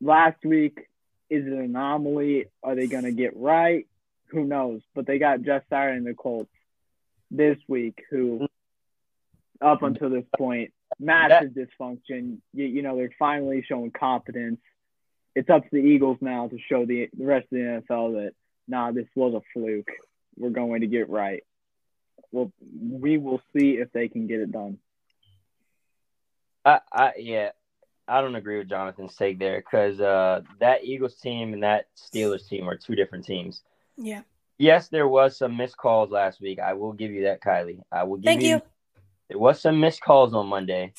last week is it an anomaly? Are they going to get right? Who knows? But they got Jeff Saturday and the Colts this week, who up until this point massive dysfunction. You, you know, they're finally showing competence. It's up to the Eagles now to show the the rest of the NFL that nah, this was a fluke. We're going to get right. Well, we will see if they can get it done. I, I yeah, I don't agree with Jonathan's take there because uh, that Eagles team and that Steelers team are two different teams. Yeah. yes, there was some missed calls last week. I will give you that, Kylee. I will give Thank you, you. There was some missed calls on Monday,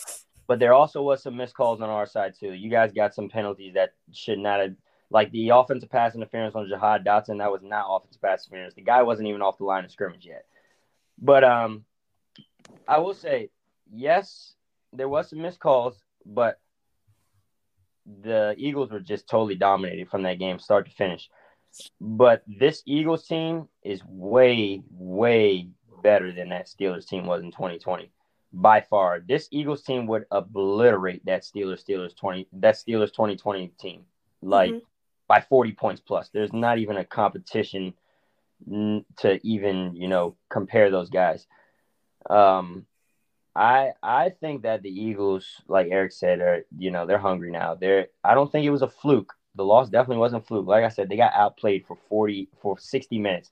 but there also was some missed calls on our side too. You guys got some penalties that should not have, like the offensive pass interference on Jahan Dotson. That was not offensive pass interference. The guy wasn't even off the line of scrimmage yet. But um, I will say, yes, there was some missed calls, but the Eagles were just totally dominated from that game, start to finish. But this Eagles team is way, way better than that Steelers team was in 2020. By far, this Eagles team would obliterate that Steelers Steelers 20 that Steelers 2020 team like Mhm. by 40 points plus. There's not even a competition to even, you know, compare those guys. Um I I think that the Eagles, like Eric said, are you know they're hungry now. They're I don't think it was a fluke. The loss definitely wasn't fluke. Like I said, they got outplayed for forty for sixty minutes,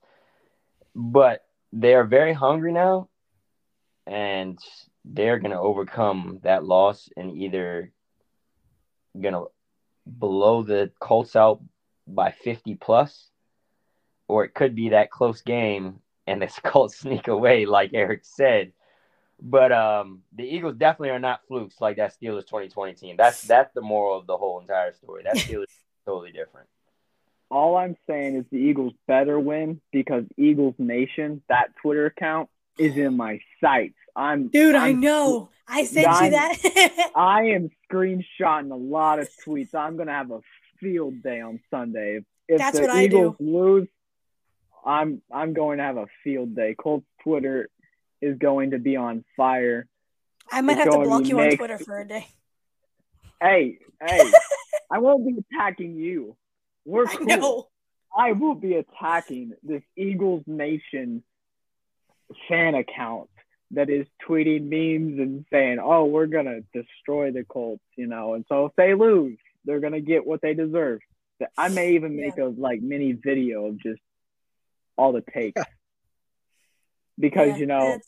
but they are very hungry now, and they're gonna overcome that loss and either gonna blow the Colts out by fifty plus, or it could be that close game and the <laughs> Colts sneak away, like Eric said. But um, the Eagles definitely are not flukes like that Steelers 2020 team. That's that's the moral of the whole entire story. That Steelers <laughs> is totally different. All I'm saying is the Eagles better win because Eagles Nation, that Twitter account, is in my sights. I'm Dude, i I'm- know. I sent you that. <laughs> I am screenshotting a lot of tweets. I'm gonna have a field day on Sunday. If, if That's the what I Eagles lose, I'm I'm going to have a field day. Colts Twitter is going to be on fire. I might It's have to going to block be you on. Twitter for a day. Hey, hey, <laughs> I won't be attacking you. We're I cool. know. I will be attacking this Eagles Nation fan account that is tweeting memes and saying, "Oh, we're gonna destroy the Colts," you know. And so if they lose, they're gonna get what they deserve. I may even make a like mini video of just all the takes <laughs> because Yeah, you know.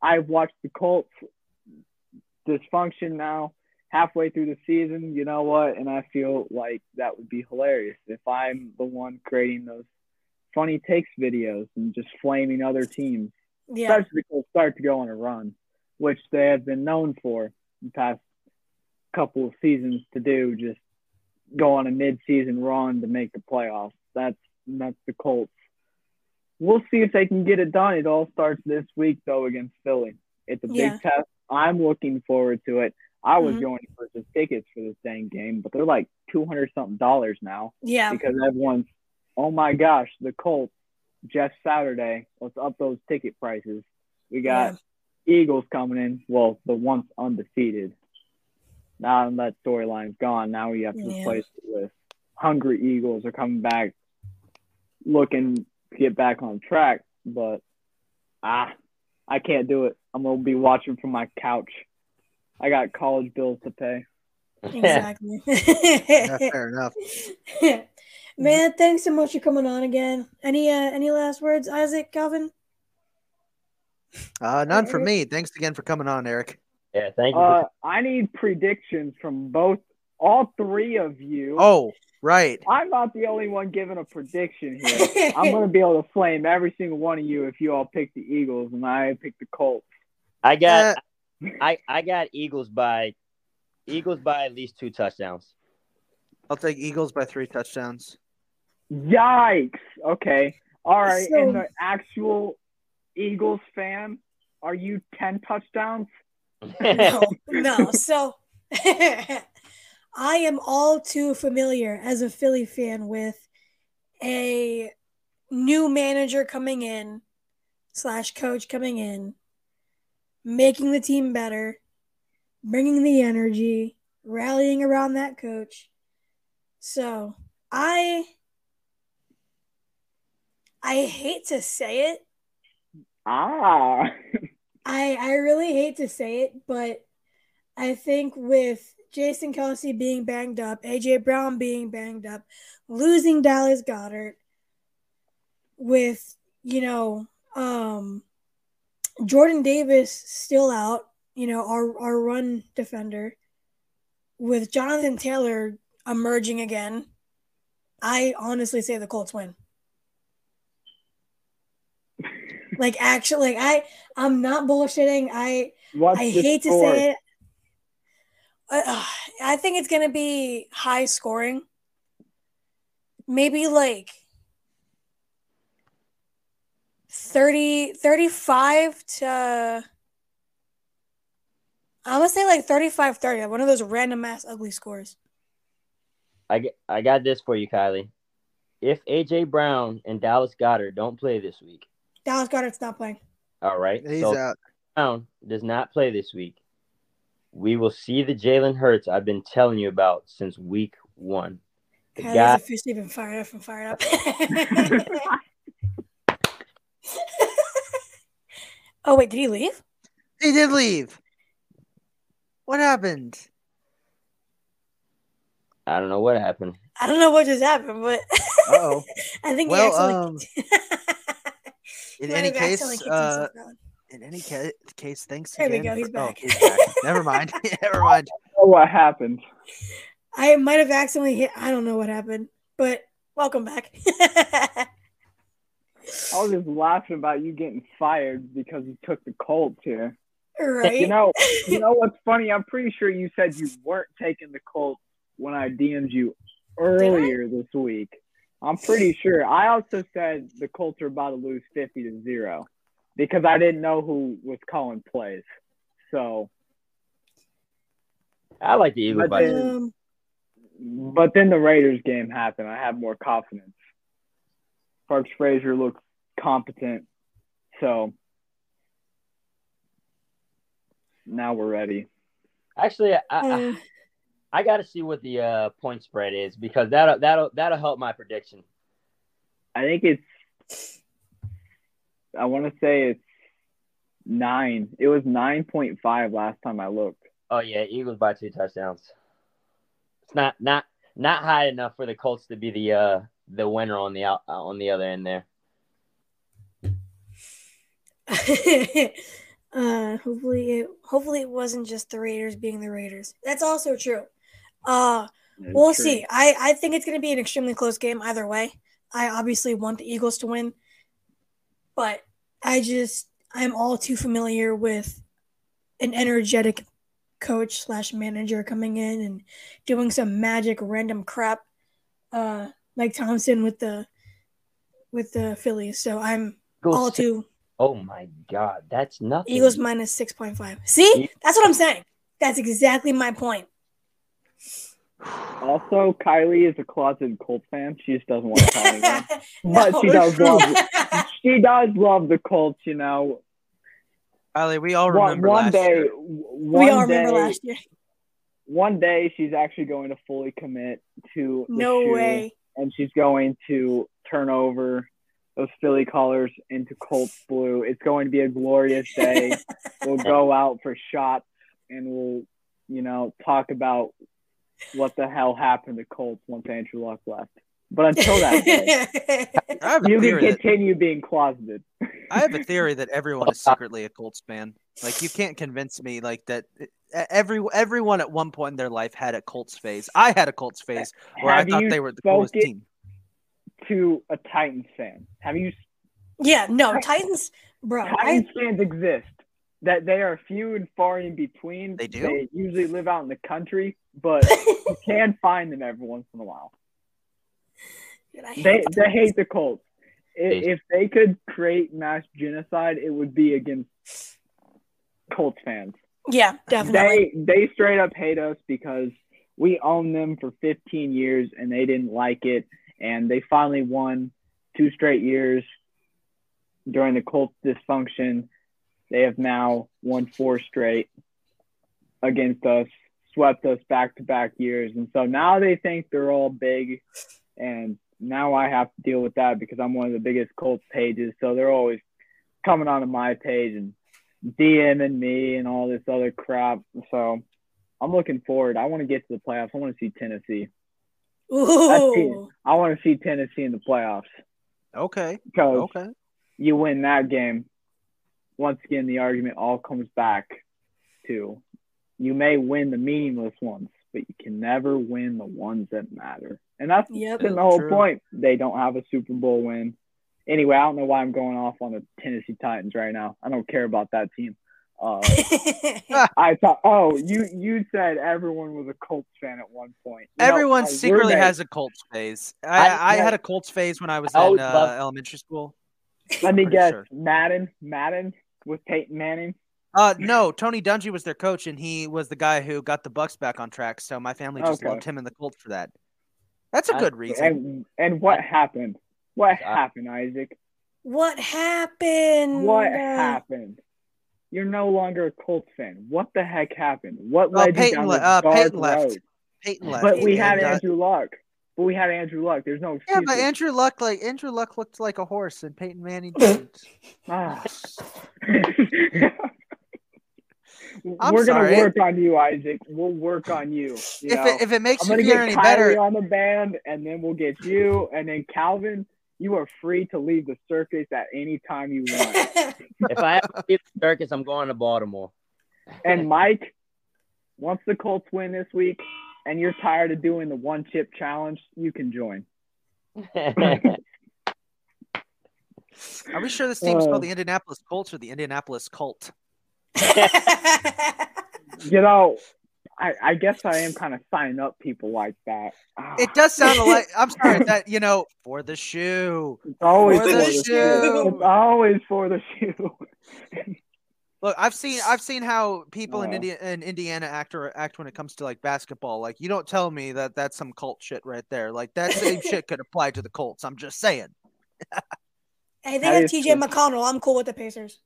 I've watched the Colts dysfunction now halfway through the season. You know what? And I feel like that would be hilarious if I'm the one creating those funny takes videos and just flaming other teams, Yeah. especially they start to go on a run, which they have been known for the past couple of seasons to do. Just go on a mid-season run to make the playoffs. That's that's the Colts. We'll see if they can get it done. It all starts this week though against Philly. It's a big Yeah. test. I'm looking forward to it. I was Mhm. going to purchase tickets for this dang game, but they're like two hundred something dollars now Yeah. because everyone's, oh my gosh, the Colts, Jeff Saturday, let's up those ticket prices. We got Eagles coming in. Well, the once undefeated. Now that storyline's gone. Now we have to Yeah. replace it with hungry Eagles are coming back, looking get back on track. But ah, I can't do it. I'm gonna be watching from my couch. I got college bills to pay. Exactly. <laughs> Yeah, fair enough. <laughs> Man, thanks so much for coming on again. Any uh, any last words, Isaac, Calvin? Uh, none for me. Thanks again for coming on, Eric. Yeah, thank you. Uh, I need predictions from both, all three of you. Oh, right. I'm not the only one giving a prediction here. I'm gonna be able to flame every single one of you if you all pick the Eagles and I pick the Colts. I got Uh, I I got Eagles by Eagles by at least two touchdowns. I'll take Eagles by three touchdowns. Yikes! Okay, all right. So- and the actual Eagles fan, are you ten touchdowns? <laughs> no, no. So <laughs> I am all too familiar as a Philly fan with a new manager coming in slash coach coming in, making the team better, bringing the energy, rallying around that coach. So I I hate to say it, Ah, <laughs> I I really hate to say it, but I think with Jason Kelce being banged up, AJ Brown being banged up, losing Dallas Goedert, with you know um, Jordan Davis still out, you know our our run defender, with Jonathan Taylor emerging again, I honestly say the Colts win. Like actually, like I, I'm not bullshitting. I, What's I hate to say it. Uh, I think it's gonna be high scoring. Maybe like 30, 35 to. I'm gonna say like 35 30, one of those random ass ugly scores. I, I got this for you, Kylee. If AJ Brown and Dallas Goedert don't play this week, Dallas Goedert's not playing. all right. He's so out. Brown does not play this week, we will see the Jalen Hurts I've been telling you about since week one. The Kylee's guy, officially been fired up and fired up. <laughs> oh wait, did he leave? He did leave. What happened? I don't know what happened. I don't know what just happened, but Uh-oh. <laughs> I think Well, <laughs> he um, actually. In any case, uh, himself out. In any ca- case, thanks There we go, he's for- back. Oh, he's back. Never mind. <laughs> Never mind. Oh, what happened? <laughs> I might have accidentally hit. I don't know what happened, but welcome back. <laughs> I was just laughing about you getting fired because you took the Colts here. right? You know, you know what's funny? I'm pretty sure you said you weren't taking the Colts when I DM'd you earlier this week. I'm pretty sure. I also said the Colts are about to lose 50 to zero because I didn't know who was calling plays. So, I like the Eagles But then- but then the Raiders game happened. I have more confidence. Parks Frazier looks competent. So now we're ready. Actually, I, I, uh, I got to see what the uh, point spread is because that'll that'll that'll help my prediction. I think it's. I want to say it's nine. It was nine point five last time I looked. Oh yeah, Eagles by two touchdowns. It's not not not high enough for the Colts to be the uh the winner on the out uh, on the other end there. <laughs> uh, hopefully, it, hopefully it wasn't just the Raiders being the Raiders. That's also true. Uh, we'll True. see. I, I think it's going to be an extremely close game either way. I obviously want the Eagles to win, but I just I'm all too familiar with an energetic coach slash manager coming in and doing some magic random crap, uh, like Thomson with the with the Phillies. So I'm all too oh my god, that's nothing. Eagles minus six point five. See, that's what I'm saying. That's exactly my point. Also, Kylee is a closeted Colts fan. She just doesn't want to tell <laughs> anyone. No. But she does <laughs> love she does love the Colts, you know. Kylee, we all One, remember one last day, year. one we all day, remember last year. one day she's actually going to fully commit to the No shoe, way. and she's going to turn over those Philly colors into Colts blue. It's going to be a glorious day. <laughs> we'll go out for shots and we'll, you know, talk about what the hell happened to Colts once Andrew Luck left. But until that day, <laughs> I have a you can theory that continue being closeted. I have a theory that everyone is secretly a Colts fan. Like you can't convince me like that. Every everyone at one point in their life had a Colts phase. I had a Colts phase where Have I thought they were the coolest team. to a Titans fan? Have you yeah, no, Titans, bro. I, Titans fans exist. That they are few and far in between. They do? They usually live out in the country, but <laughs> you can find them every once in a while. Dude, I hate They the they hate the Colts. I- If they could create mass genocide, it would be against Colts fans. Yeah, definitely. They they straight up hate us because we owned them for 15 years and they didn't like it, and they finally won two straight years during the Colts dysfunction. They have now won four straight against us, swept us back to back years, and so now they think they're all big, and now I have to deal with that because I'm one of the biggest Colts pages, so they're always coming onto my page and DMing me and all this other crap. So I'm looking forward. I want to get to the playoffs. I want to see Tennessee. Ooh. I want to see Tennessee in the playoffs Okay. because Okay. you win that game. Once again, the argument all comes back to you may win the meaningless ones, but you can never win the ones that matter. And that's Yep. been the whole True. point. They don't have a Super Bowl win. Anyway, I don't know why I'm going off on the Tennessee Titans right now. I don't care about that team. Uh, <laughs> I thought, oh, you you said everyone was a Colts fan at one point. You Everyone my secretly roommate- has a Colts phase. I, I- I, had a Colts phase when I was I in uh, elementary school. Let me guess, sure. Madden, Madden with Peyton Manning. Uh, no, Tony Dungy was their coach, and he was the guy who got the Bucs back on track. So my family just Okay. loved him and the Colts for that. That's a I- good reason. And and what happened? What I- happened, Isaac? what happened? What happened? You're no longer a Colts fan. What the heck happened? What Well, led you Peyton down le- uh, dark Peyton left. road? Peyton left. But we had uh, Andrew Luck. But we had Andrew Luck. There's no Yeah, excuse. but Andrew Luck, like Andrew Luck, looked like a horse, and Peyton Manning didn't. <laughs> Ah. <laughs> I'm We're gonna work on you, Isaac. We'll work on you. you if know? it, if it makes I'm you feel get any Kylee better, on the band, and then we'll get you, and then Calvin. You are free to leave the circus at any time you want. <laughs> If I have to leave the circus, I'm going to Baltimore. And Mike, once the Colts win this week, and you're tired of doing the one chip challenge, you can join. <laughs> are we sure this team's Uh, called the Indianapolis Colts or the Indianapolis Cult? <laughs> You know, I, I guess I am kind of signing up people like that. Ah, It does sound like <laughs> I'm sorry that you know for the shoe. it's always for for the the shoe. shoe. It's always for the shoe. Look, I've seen I've seen how people in Uh. India in Indiana act or act when it comes to like basketball. Like you don't tell me that that's some cult shit right there. Like that same <laughs> shit could apply to the Colts. I'm just saying. <laughs> hey, they have TJ. McConnell. I'm cool with the Pacers.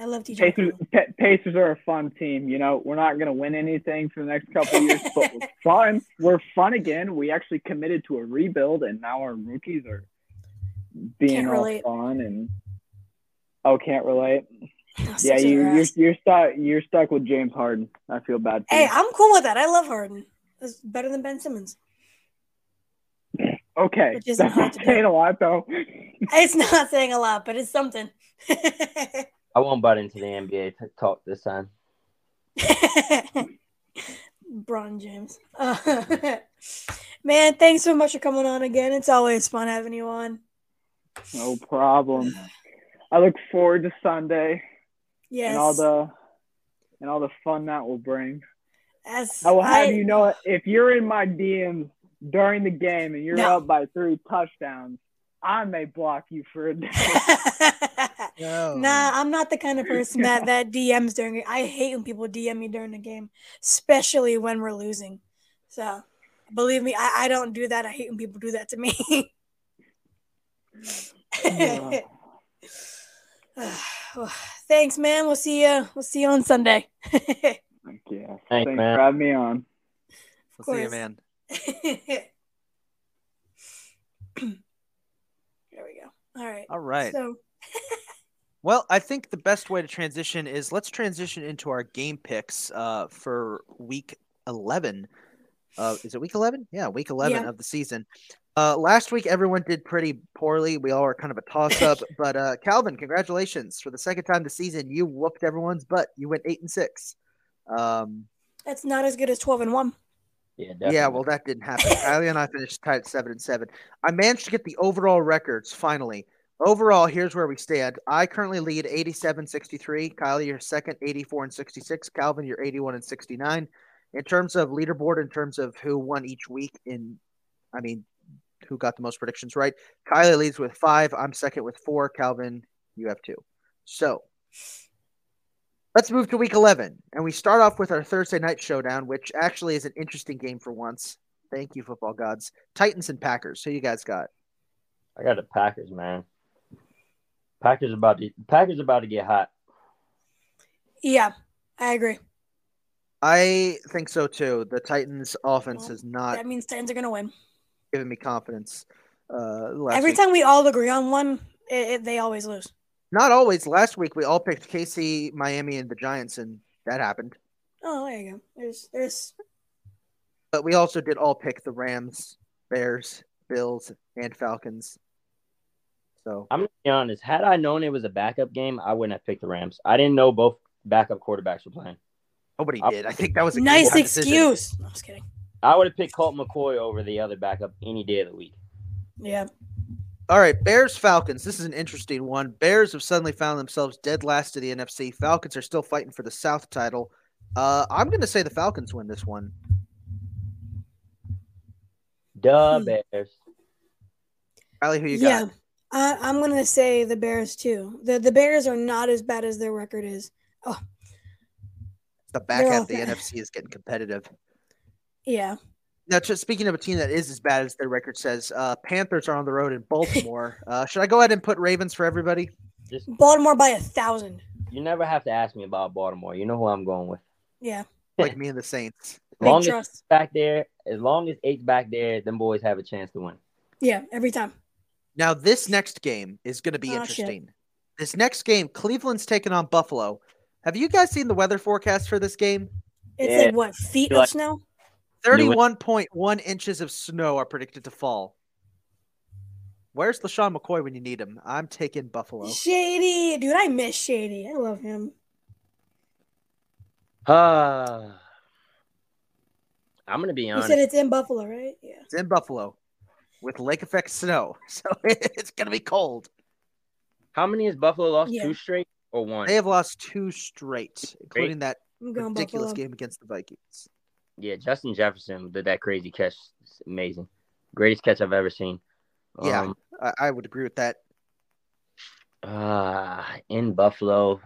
I love TJ Pacers, McConnell. Pa- Pacers are a fun team. You know, we're not going to win anything for the next couple of years, but we're <laughs> fun. We're fun again. We actually committed to a rebuild, and now our rookies are being Can't all relate. fun and oh, can't relate. Yeah, you are you're, you're stuck. You're stuck with James Harden. I feel bad. For Hey, you. I'm cool with that. I love Harden. It's better than Ben Simmons. okay, which isn't that's <laughs> hard not to do. saying a lot though. It's not <laughs> saying a lot, but it's something. <laughs> I won't butt into the NBA t- talk this time. Bron James. Uh, man, thanks so much for coming on again. It's always fun having you on. no problem. I look forward to Sunday Yes. and all the and all the fun that will bring. As I will have I- you know if you're in my DMs during the game and you're No. up by three touchdowns, I may block you for a day. <laughs> No. Nah, I'm not the kind of person that <laughs> that DMs during. I hate when people DM me during the game, especially when we're losing. So, believe me, I, I don't do that. I hate when people do that to me. <laughs> Yeah. <sighs> Thanks, man. We'll see you. We'll see you on Sunday. <laughs> yeah. Thanks, Thanks man. for having me on. We'll see you, course. man. <clears throat> there we go. All right. All right. So, <laughs> Well, I think the best way to transition is let's transition into our game picks uh, for week 11. Uh, is it week 11? Yeah, week 11 Yeah. of the season. Uh, last week, everyone did pretty poorly. We all were kind of a toss up. <laughs> but uh, Calvin, congratulations. For the second time this season, you whooped everyone's butt. You went 8 and 6. Um, that's not as good as 12 and 1. Yeah, definitely. yeah, well, that didn't happen. Kylee and I finished tied at 7 and 7. I managed to get the overall records finally. Overall, here's where we stand. I currently lead 87 63. Kylee, you're second, 84 and 66. Calvin, you're 81 and 69. In terms of leaderboard, in terms of who won each week, in I mean, who got the most predictions right, Kylee leads with five. I'm second with four. Calvin, you have two. So let's move to week 11. And we start off with our Thursday night showdown, which actually is an interesting game for once. Thank you, football gods. Titans and Packers. Who you guys got? I got the Packers, man. Packers about to Packers about to get hot. Yeah, I agree. I think so too. The Titans' offense Well, has not That means Titans are going to win. Given me confidence. Uh, last Every week. time we all agree on one, it, it, they always lose. Not always. Last week we all picked KC, Miami, and the Giants, and that happened. Oh, there you go. There's, there's. But we also did all pick the Rams, Bears, Bills, and Falcons. So I'm gonna be honest. Had I known it was a backup game, I wouldn't have picked the Rams. I didn't know both backup quarterbacks were playing. nobody I- did. I think that was a Nice excuse. No, I'm just kidding. I would have picked Colt McCoy over the other backup any day of the week. Yeah. All right, Bears Falcons. This is an interesting one. Bears have suddenly found themselves dead last to the NFC. Falcons are still fighting for the South title. Uh, I'm going to say the Falcons win this one. Duh, Hmm. Bears. Riley, who you yeah, got? I, I'm gonna say the Bears too. the The Bears are not as bad as their record is. Oh, the back half of the all- NFC is getting competitive. Yeah, Now, just speaking of a team that is as bad as their record says, uh, Panthers are on the road in Baltimore. <laughs> uh, should I go ahead and put Ravens for everybody? Just Baltimore by a thousand. you never have to ask me about Baltimore. You know who I'm going with. Yeah, <laughs> Like me and the Saints. As big long as trust. back there, as long as eight's back there, them boys have a chance to win. Yeah, every time. Now, this next game is going to be Oh, shit. interesting. This next game, Cleveland's taking on Buffalo. Have you guys seen the weather forecast for this game? It's Yeah. like what feet of like- snow? 31.1 inches of snow are predicted to fall. Where's LeSean McCoy when you need him? I'm taking Buffalo. Shady, dude, I miss Shady. I love him. Ah, I'm gonna be honest. You said it's in Buffalo, right? Yeah. It's in Buffalo with lake effect snow. <laughs> So it's going to be cold. How many has Buffalo lost? Yeah. Two straight or one? They have lost two straight, including that ridiculous Buffalo. game against the Vikings. Yeah, Justin Jefferson did that crazy catch. It's amazing. Greatest catch I've ever seen. Yeah. Um, I, I would agree with that. uh, in Buffalo.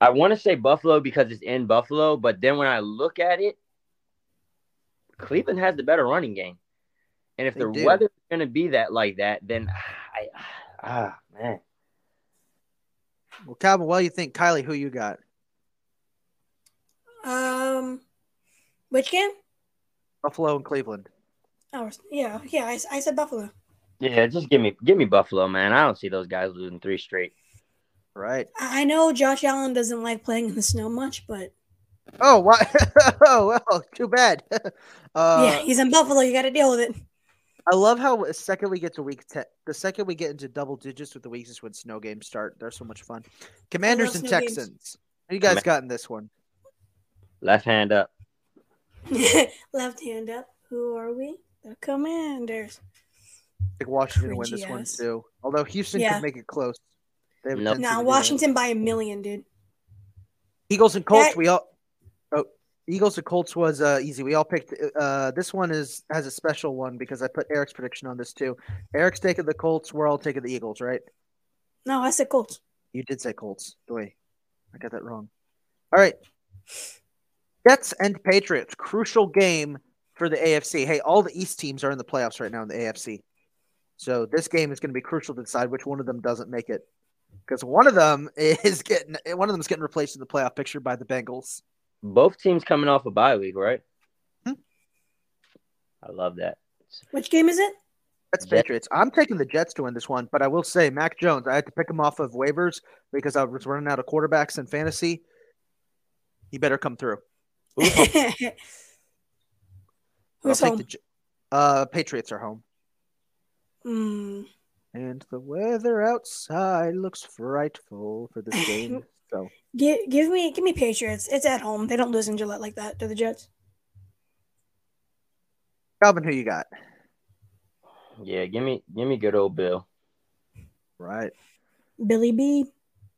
I want to say Buffalo because it's in Buffalo, but then when I look at it, Cleveland has the better running game. And if They the do. weather's going to be that like that, then I, ah, man. Well, Calvin, what do you think? Kylie, who you got? Um, which game? Buffalo and Cleveland. Oh, yeah, yeah. I, I said Buffalo. Yeah, just give me give me Buffalo, man. I don't see those guys losing three straight. Right. I I know Josh Allen doesn't like playing in the snow much, but Oh, why? <laughs> oh, well, too bad. <laughs> uh, yeah, he's in Buffalo. You got to deal with it. I love how the second we get to week ten, the second we get into double digits with the weeks is when snow games start. They're so much fun. Commanders and snow games. Texans. Who you guys Comma- got in this one? Left hand up. <laughs> Left hand up. Who are we? The Commanders. I think Washington to win this Cringy one too. Although Houston Yeah. could make it close. They have a Nope. tendency Nah, to do that. Washington by a million, dude. Eagles and Colts. That- We all. Eagles to Colts was uh, easy. We all picked. Uh, this one is has a special one because I put Eric's prediction on this too. Eric's taking the Colts. We're all taking the Eagles, right? No, I said Colts. You did say Colts. Wait, I got that wrong. All right. Jets and Patriots. Crucial game for the AFC. Hey, all the East teams are in the playoffs right now in the AFC. So this game is going to be crucial to decide which one of them doesn't make it. Because one of them <laughs> is getting one of them is getting replaced in the playoff picture by the Bengals. Both teams coming off a bye week, right? Hmm. I love that. Which game is it? That's Jets. Patriots. I'm taking the Jets to win this one, but I will say Mac Jones. I had to pick him off of waivers because I was running out of quarterbacks in fantasy. He better come through. <laughs> I'll Who's take home? the uh, Patriots are home. Mm, And the weather outside looks frightful for this <laughs> game. So give, give me give me Patriots. It's at home. They don't lose in Gillette like that to the Jets. Calvin, who you got? Yeah, give me give me good old Bill. Right. Billy B.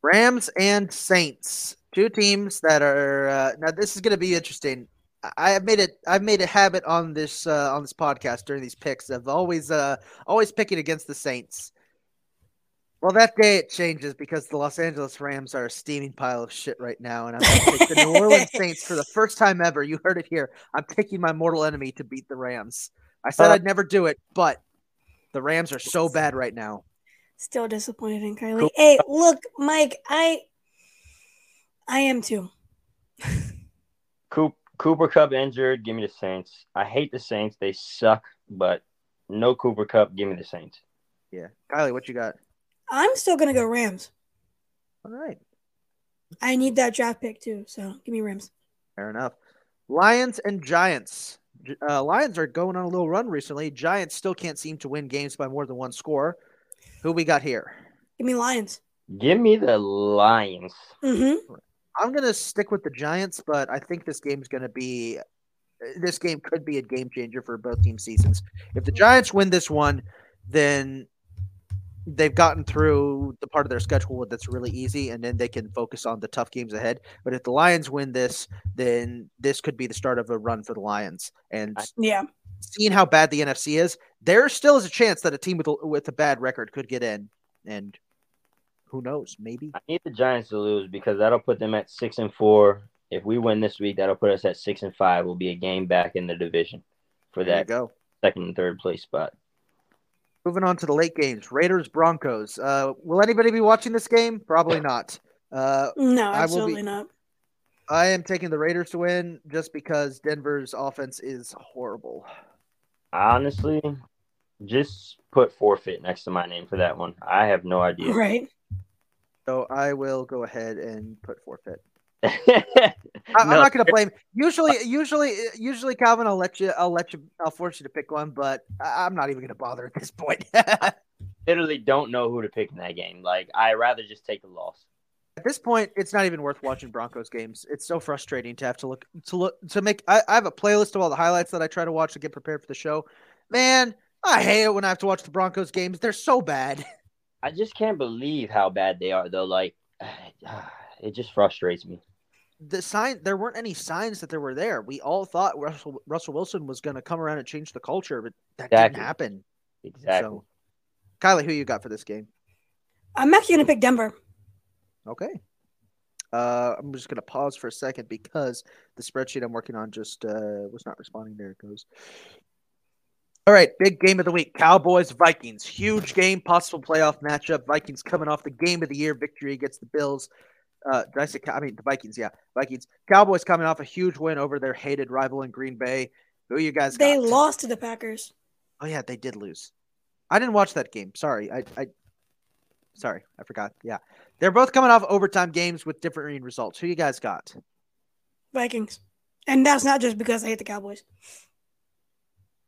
Rams and Saints, two teams that are uh, now. This is going to be interesting. I- I have made it. I've made a habit on this uh, on this podcast during these picks of always uh, always picking against the Saints. Well, that day it changes because the Los Angeles Rams are a steaming pile of shit right now, and I'm going to take the New Orleans <laughs> Saints for the first time ever. You heard it here. I'm picking my mortal enemy to beat the Rams. I said Uh, I'd never do it, but the Rams are so bad right now. Still disappointed in Kylie. Cool. Hey, look, Mike. I I am too. <laughs> Coop, Cooper Kupp injured. Give me the Saints. I hate the Saints. They suck. But no Cooper Kupp. Give me the Saints. Yeah, Kylie, what you got? I'm still gonna go Rams. All right. I need that draft pick too. So give me Rams. Fair enough. Lions and Giants. Uh, Lions are going on a little run recently. Giants still can't seem to win games by more than one score. Who we got here? Give me Lions. Give me the Lions. Mm-hmm. I'm gonna stick with the Giants, but I think this game is gonna be this game could be a game changer for both team seasons. If the Giants win this one, then they've gotten through the part of their schedule that's really easy, and then they can focus on the tough games ahead. But if the Lions win this, then this could be the start of a run for the Lions. And Yeah. seeing how bad the NFC is, there still is a chance that a team with a, with a bad record could get in, and who knows, maybe. I need the Giants to lose because that'll put them at six and four. If we win this week, that'll put us at six and five. We'll be a game back in the division for There that go. second and third place spot. Moving on to the late games, Raiders Broncos. Uh, will anybody be watching this game? Probably not. Uh, No, I will be- absolutely not. I am taking the Raiders to win just because Denver's offense is horrible. Honestly, just put forfeit next to my name for that one. I have no idea. Right. So I will go ahead and put forfeit. I, <laughs> I, I'm not going to blame. Usually, usually, usually, Calvin, I'll let you, I'll let you, I'll force you to pick one, but I, I'm not even going to bother at this point. <laughs> at literally don't know who to pick in that game. Like I rather just take the loss. At this point, it's not even worth watching Broncos games. It's so frustrating to have to look to look to make. I, I have a playlist of all the highlights that I try to watch to get prepared for the show. Man, I hate it when I have to watch the Broncos games. They're so bad. <laughs> I just can't believe how bad they are though. Like <sighs> it just frustrates me. The sign there weren't any signs that there were there. We all thought Russell Russell Wilson was going to come around and change the culture, but that Exactly. didn't happen. Exactly. So, Kylie, who you got for this game? I'm actually gonna pick Denver. Okay. Uh, I'm just going to pause for a second because the spreadsheet I'm working on just uh, was not responding. There it goes. All right, big game of the week: Cowboys Vikings. Huge game, possible playoff matchup. Vikings coming off the game of the year victory against the Bills. Uh, did I say? I mean the Vikings. Yeah, Vikings. Cowboys coming off a huge win over their hated rival in Green Bay. Who you guys? They got? lost to the Packers. Oh yeah, they did lose. I didn't watch that game. Sorry, I, I, sorry, I forgot. Yeah, they're both coming off overtime games with different results. Who you guys got? Vikings. And that's not just because I hate the Cowboys.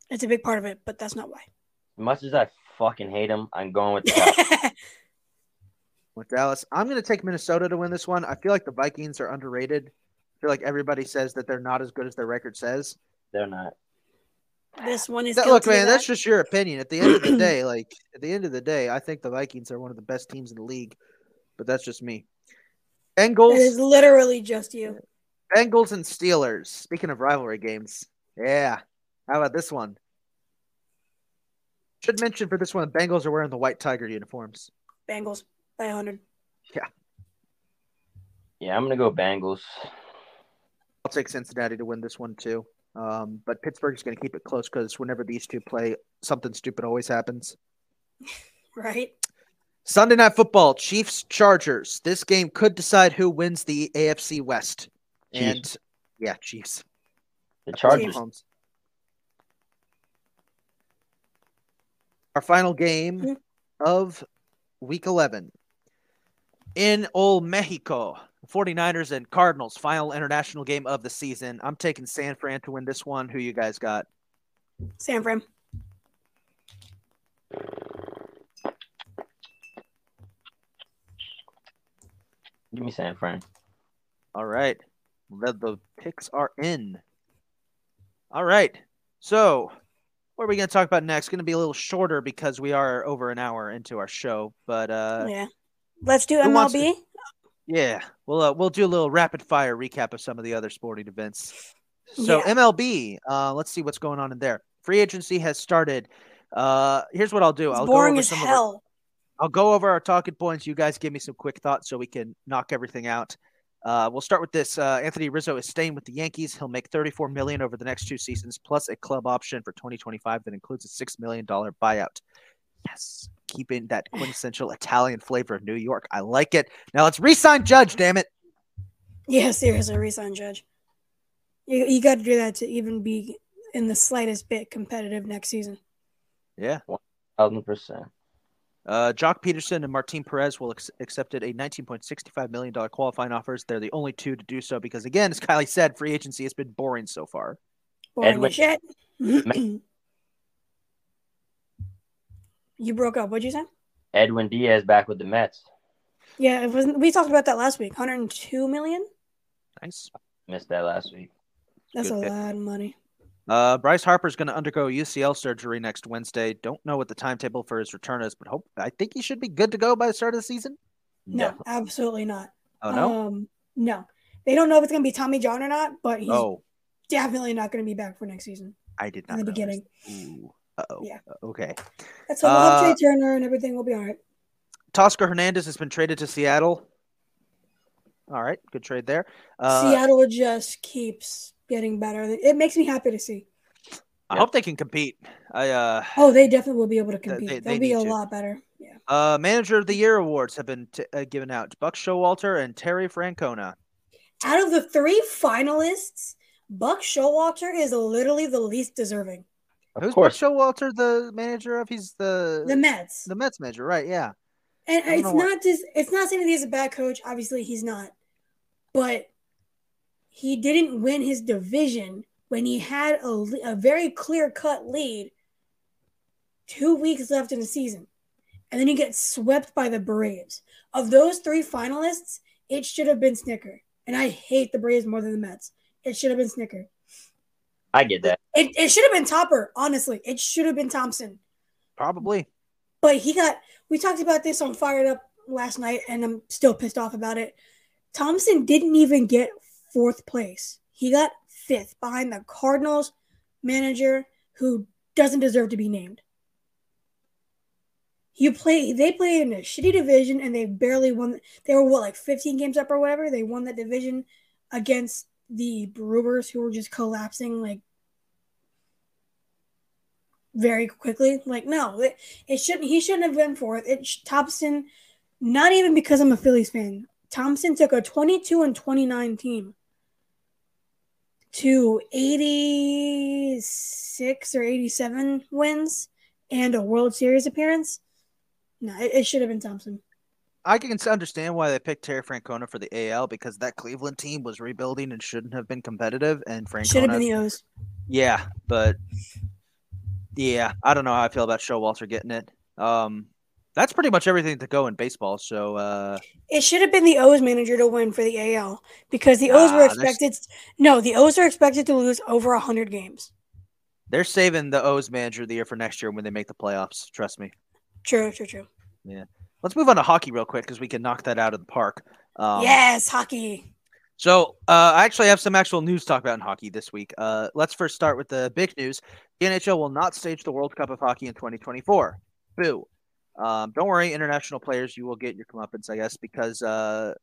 It's a big part of it, but that's not why. As much as I fucking hate them, I'm going with the <laughs> Cowboys. With Dallas. I'm going to take Minnesota to win this one. I feel like the Vikings are underrated. I feel like everybody says that they're not as good as their record says. They're not. this one is That- look, man, that. that's just your opinion. At the end of the <clears throat> day, like at the end of the day, I think the Vikings are one of the best teams in the league, but that's just me. Bengals, is literally just you. Bengals, and Steelers. Speaking of rivalry games, yeah. How about this one? Should mention for this one, Bengals are wearing the white tiger uniforms. Bengals by 100. Yeah, I'm gonna go Bengals. I'll take Cincinnati to win this one too. Um, but Pittsburgh's going to keep it close because whenever these two play, something stupid always happens. <laughs> Right? Sunday night football, Chiefs Chargers. This game could decide who wins the AFC West. And yeah, Chiefs. The Chargers. Our final game Mhm. of week 11 in Old Mexico. 49ers and Cardinals, final international game of the season. I'm taking San Fran to win this one. Who you guys got? San Fran. Give me San Fran. All right. The, the picks are in. All right. So, what are we going to talk about next? Going to be a little shorter because we are over an hour into our show. But uh, yeah. Let's do wants to- MLB. yeah, we'll uh, we'll do a little rapid fire recap of some of the other sporting events. So Yeah. MLB, uh, let's see what's going on in there. Free agency has started. Uh, here's what I'll do. It's I'll boring go over as some of our, hell. I'll go over our talking points. You guys give me some quick thoughts so we can knock everything out. Uh, we'll start with this. Uh, Anthony Rizzo is staying with the Yankees. He'll make 34 million over the next two seasons, plus a club option for 2025 that includes a six million dollar buyout. Yes, keeping that quintessential Italian flavor of New York. I like it. Now let's re-sign Judge. Damn it. Yeah, seriously, resign Judge. You, you got to do that to even be in the slightest bit competitive next season. Yeah. Thousand percent. Uh, Joc Pederson and Martin Perez will ex- accepted a $19.65 million qualifying offers. They're the only two to do so because, again, as Kylie said, free agency has been boring so far. Boring Edwin- as shit. <clears throat> you broke up. What'd you say? Edwin Diaz back with the Mets. Yeah, it wasn't. We talked about that last week. 102 million. Nice. Missed that last week. That's Good a pick. lot of money. Uh, Bryce Harper's going to undergo UCL surgery next Wednesday. Don't know what the timetable for his return is, but hope I think he should be good to go by the start of the season. No, absolutely not. Oh no. Um, no. They don't know if it's gonna be Tommy John or not, but he's oh, definitely not gonna be back for next season. I did not in the know this. beginning. Uh-oh. Yeah. Okay. That's so we'll have Uh, Trea Turner and everything will be all right. Teoscar Hernandez has been traded to Seattle. All right, good trade there. Uh, Seattle just keeps getting better. It makes me happy to see. I Yeah. hope they can compete. I uh, Oh, they definitely will be able to compete. they- They'll they be a to. lot better. Yeah. uh, manager of the year awards have been t- uh, given out. Buck Showalter and Terry Francona. Out of the three finalists, Buck Showalter is literally the least deserving. Of Who's Buck course. Showalter the manager of? He's the The Mets. the Mets manager, right? Yeah. And I don't it's what- not just it's not saying that he's a bad coach. Obviously, he's not. But he didn't win his division when he had a, a very clear cut lead two weeks left in the season. And then he gets swept by the Braves. Of those three finalists, it should have been Snitker. And I hate the Braves more than the Mets. It should have been Snitker. I get that. It, it should have been Topper, honestly. It should have been Thomson. Probably. But he got, we talked about this on Fired Up last night, and I'm still pissed off about it. Thomson didn't even get fourth place. He got fifth behind the Cardinals manager who doesn't deserve to be named. You play, they play in a shitty division and they barely won. They were what, like 15 games up or whatever? They won that division against the Brewers who were just collapsing like very quickly. Like, no, it, it shouldn't. He shouldn't have been fourth. It Thomson, not even because I'm a Phillies fan. Thomson took a 22 and 29 team to 86 or 87 wins and a World Series appearance. No, it, it should have been Thomson. I can understand why they picked Terry Francona for the AL because that Cleveland team was rebuilding and shouldn't have been competitive. And Francona Should have been the O's. yeah, but yeah, I don't know how I feel about Showalter getting it. Um, that's pretty much everything to go in baseball. So uh, It should have been the O's manager to win for the AL because the O's were there's- expected. No, the O's are expected to lose over 100 games. they're saving the O's manager of the year for next year when they make the playoffs. Trust me. True, true, true. Yeah. Let's move on to hockey real quick because we can knock that out of the park. Um, yes, hockey. So uh, I actually have some actual news to talk about in hockey this week. Uh, let's first start with the big news. The NHL will not stage the World Cup of Hockey in 2024. Boo. Um, don't worry, international players, you will get your comeuppance, I guess, because uh,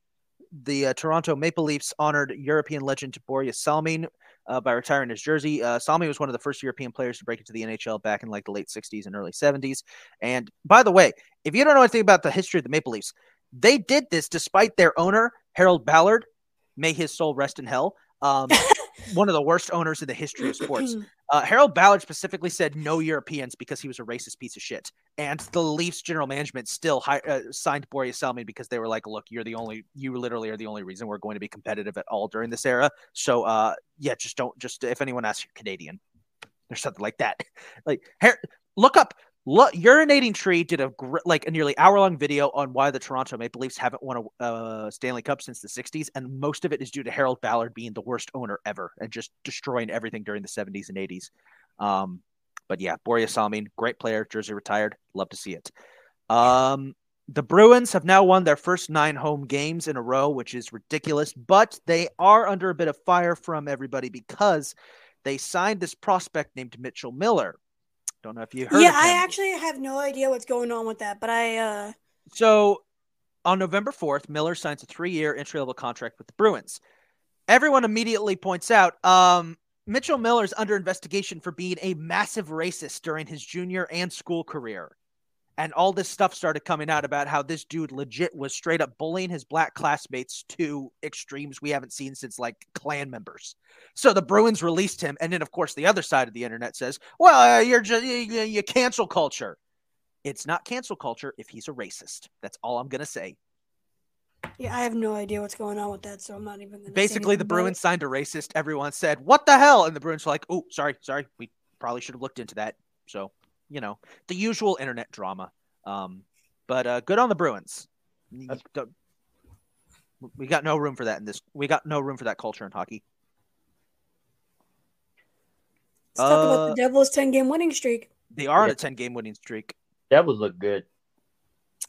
the uh, Toronto Maple Leafs honored European legend Boris Salming uh, by retiring his jersey. Uh, Salming was one of the first European players to break into the NHL back in like the late 60s and early 70s. And by the way, if you don't know anything about the history of the Maple Leafs, they did this despite their owner, Harold Ballard, may his soul rest in hell, um, <laughs> one of the worst owners in the history of sports. <clears throat> Uh, Harold Ballard specifically said no Europeans because he was a racist piece of shit. And the Leafs general management still hi- uh, signed Boris Salming because they were like, look, you're the only, you literally are the only reason we're going to be competitive at all during this era. So, uh, yeah, just don't, just if anyone asks, you're Canadian or something like that. <laughs> Like, Har- look up, look, Urinating Tree did a gr- like a nearly hour long video on why the Toronto Maple Leafs haven't won a uh, Stanley Cup since the 60s. And most of it is due to Harold Ballard being the worst owner ever and just destroying everything during the 70s and 80s. Um, but yeah, Boris Salming, great player, jersey retired. Love to see it. Um, the Bruins have now won their first nine home games in a row, which is ridiculous, but they are under a bit of fire from everybody because they signed this prospect named Mitchell Miller. Don't know if you heard yeah. I actually have no idea what's going on with that, but I uh So on November 4th, Miller signs a three year entry level contract with the Bruins. Everyone immediately points out um, Mitchell Miller's under investigation for being a massive racist during his junior and school career. And all this stuff started coming out about how this dude legit was straight up bullying his black classmates to extremes we haven't seen since like Klan members. So the Bruins released him. And then, of course, the other side of the internet says, well, uh, you're just, you, you cancel culture. It's not cancel culture if he's a racist. That's all I'm to say. yeah, I have no idea what's going on with that, so I'm not even gonna Basically, the Bruins signed a racist. Everyone said, "What the hell?" And the Bruins were like, "Oh, sorry, sorry. We probably should have looked into that." So, you know, the usual internet drama. Um, but uh, good on the Bruins. You That's- don't- We got no room for that in this. We got no room for that culture in hockey. Let's talk about Uh, the Devils' 10 game winning streak. They are on Yeah. a ten game winning streak. Devils look good.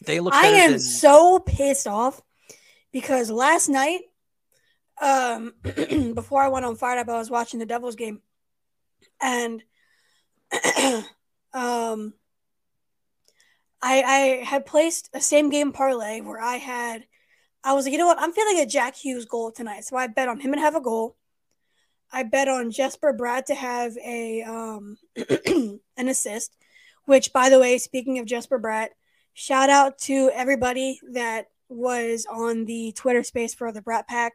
They look. I better am than- so pissed off because last night, um, <clears throat> before I went on Fired Up, I was watching the Devils game, and <clears throat> um, I I had placed a same game parlay where I had, I was like, you know what, I'm feeling a Jack Hughes goal tonight, so I bet on him to have a goal. I bet on Jesper Bratt to have a um <clears throat> an assist, which by the way, speaking of Jesper Bratt, shout out to everybody that was on the Twitter space for the Brat Pack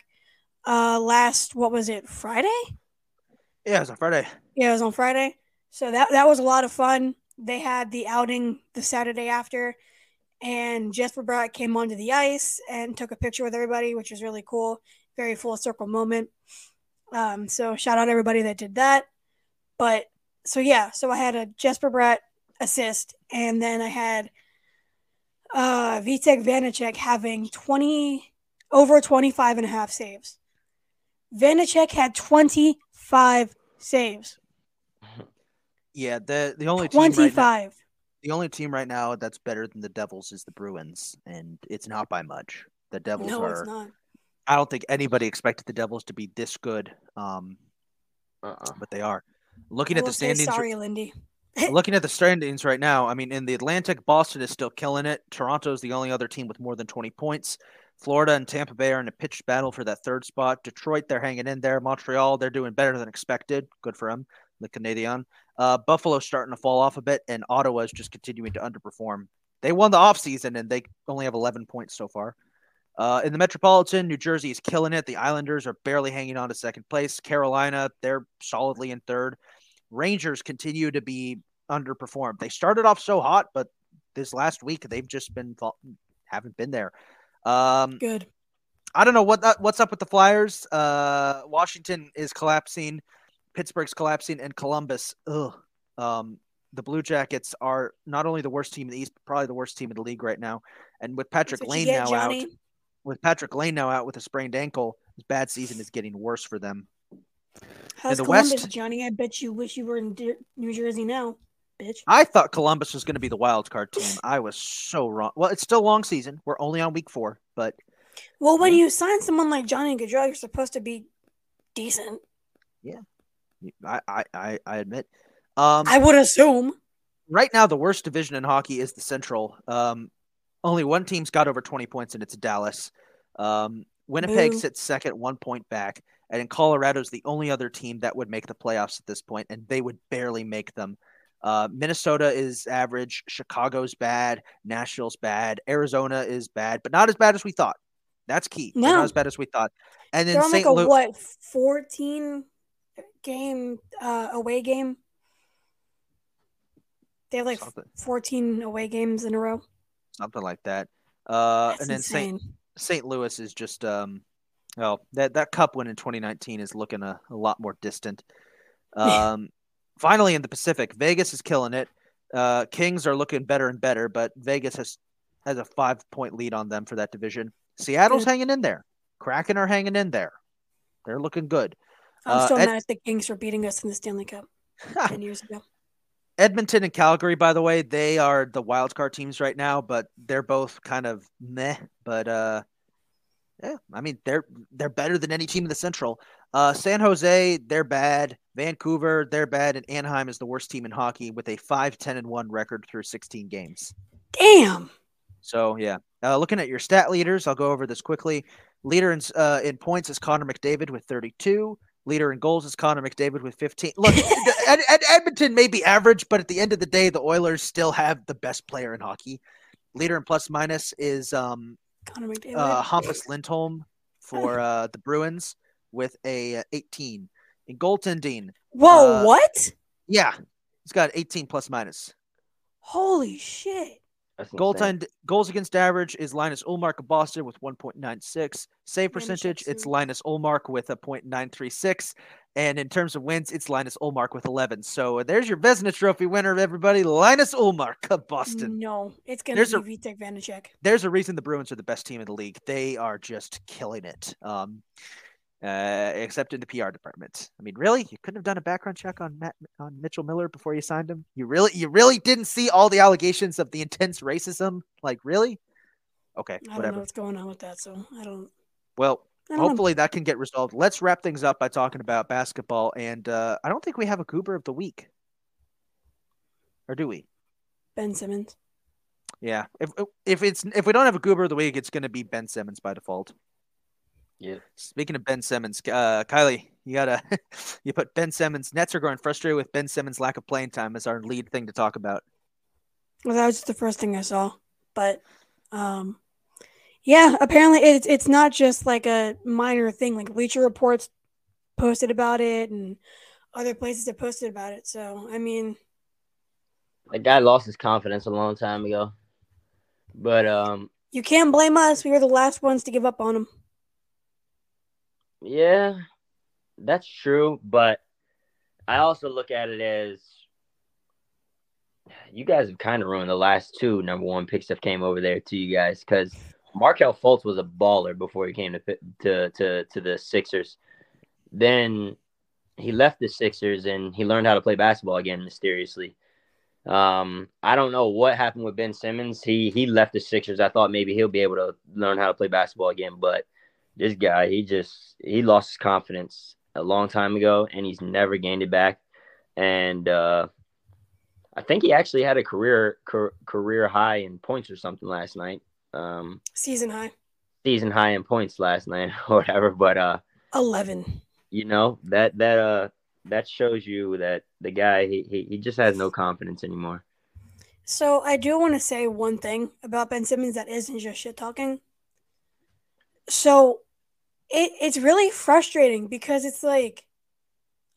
uh last what was it, Friday? Yeah, it was on Friday. Yeah, it was on Friday. So that that was a lot of fun. They had the outing the Saturday after, and Jesper Bratt came onto the ice and took a picture with everybody, which was really cool. Very full circle moment. Um, so shout out everybody that did that. But so yeah, so I had a Jesper Bratt assist, and then I had uh Vitek Vanacek having 20 over 25 and a half saves. Vanacek had 25 saves. Yeah, the the only team right now, 25. the only team right now that's better than the Devils is the Bruins, and it's not by much. The Devils No, are. it's not. I don't think anybody expected the Devils to be this good, um, Uh-uh. but they are. Looking I at the standings, sorry, Lindy. <laughs> looking at the standings right now, I mean, in the Atlantic, Boston is still killing it. Toronto is the only other team with more than 20 points. Florida and Tampa Bay are in a pitched battle for that third spot. Detroit, they're hanging in there. Montreal, they're doing better than expected. Good for them, the Canadian. Uh, Buffalo's starting to fall off a bit, and Ottawa's just continuing to underperform. They won the offseason, and they only have 11 points so far. Uh, in the Metropolitan, New Jersey is killing it. The Islanders are barely hanging on to second place. Carolina, they're solidly in third. Rangers continue to be underperformed. They started off so hot, but this last week they've just been haven't been there. Um, Good. I don't know what that, what's up with the Flyers. Uh, Washington is collapsing, Pittsburgh's collapsing, and Columbus. Ugh. Um, the Blue Jackets are not only the worst team in the East, but probably the worst team in the league right now. And with Patrick That's what you Lane get, now Johnny. out, with Patrik Laine now out with a sprained ankle, his bad season is getting worse for them. How's the Columbus, West- Johnny? I bet you wish you were in New Jersey now, bitch. I thought Columbus was going to be the wild card team. I was so wrong. Well, it's still long season. We're only on week four, but Well, when you sign someone like Johnny Gaudreau, you're supposed to be decent. I I, I, I admit. Um, I would assume. right now the worst division in hockey is the Central. Um, only one team's got over 20 points, and it's Dallas. Um, Winnipeg Boo. sits second, one point back, and in Colorado's the only other team that would make the playoffs at this point, and they would barely make them. Uh, Minnesota is average, Chicago's bad, Nashville's bad, Arizona is bad, but not as bad as we thought. That's key. They're No. not as bad as we thought. And then St. like Louis. what, 14 game uh, away game? They have like Something. 14 away games in a row. something like that. Uh, That's and then St. insane. St. Louis is just um, well that that cup win in 2019 is looking a, a lot more distant. <laughs> Um, finally in the Pacific, Vegas is killing it. Uh, Kings are looking better and better, but Vegas has has a five point lead on them for that division. Seattle's hanging in there. Kraken are hanging in there. They're looking good. I'm uh, still Ed- mad at the Kings for beating us in the Stanley Cup <laughs> 10 years ago. Edmonton and Calgary, by the way, they are the wild card teams right now, but they're both kind of meh. But uh, yeah, I mean they're they're better than any team in the Central. Uh, San Jose, they're bad. Vancouver, they're bad, and Anaheim is the worst team in hockey with a 5-10 and one record through 16 games. Damn. So yeah, uh, looking at your stat leaders, I'll go over this quickly. Leader in uh, in points is Connor McDavid with 32. Leader in goals is Connor McDavid with 15. Look, <laughs> Ed- Ed- Edmonton may be average, but at the end of the day, the Oilers still have the best player in hockey. Leader in plus minus is um, Connor McDavid. uh, Hampus Lindholm for uh, the Bruins with a uh, 18. In goaltending, Whoa, uh, what? yeah, he's got 18 plus minus. Holy shit. That's insane. Goaltend goals against average is Linus Ullmark of Boston with 1.96. Save percentage, it's. Linus Ullmark with a .936. And in terms of wins, it's Linus Ullmark with 11. So there's your Vezina Trophy winner, everybody, Linus Ullmark of Boston. No, it's going to be Vitek Vanacek. There's a reason the Bruins are the best team in the league. They are just killing it. Um, uh, except in the PR department. I mean, really, you couldn't have done a background check on Matt on Mitchell Miller before you signed him. You really, you really didn't see all the allegations of the intense racism. Like, really? Okay, I don't know whatever. what's going on with that, so I don't. Well, I don't know. hopefully that can get resolved. Let's wrap things up by talking about basketball. And uh, I don't think we have a goober of the week, or do we? Ben Simmons. Yeah. If if it's if we don't have a goober of the week, it's going to be Ben Simmons by default. Yeah. Speaking of Ben Simmons, uh, Kylie, you gotta <laughs> you put Ben Simmons. Nets are growing frustrated with Ben Simmons' lack of playing time as our lead thing to talk about. Well, that was just the first thing I saw, but um, yeah, apparently it's it's not just like a minor thing. Like Bleacher Reports posted about it, and other places have posted about it. So I mean, the guy lost his confidence a long time ago. But um, you can't blame us. We were the last ones to give up on him. Yeah, that's true. But I also look at it as you guys have kind of ruined the last two number one picks that came over there to you guys because Markelle Fultz was a baller before he came to to to to the Sixers. Then he left the Sixers and he learned how to play basketball again mysteriously. Um, I don't know what happened with Ben Simmons. He he left the Sixers. I thought maybe he'll be able to learn how to play basketball again, but this guy, he just he lost his confidence a long time ago, and he's never gained it back. And uh, I think he actually had a career car, career high in points or something last night. Um, Season high, season high in points last night or <laughs> whatever. But uh, eleven. you know that that uh that shows you that the guy he, he, he just has no confidence anymore. So I do want to say one thing about Ben Simmons that isn't just shit talking. So it it's really frustrating because it's like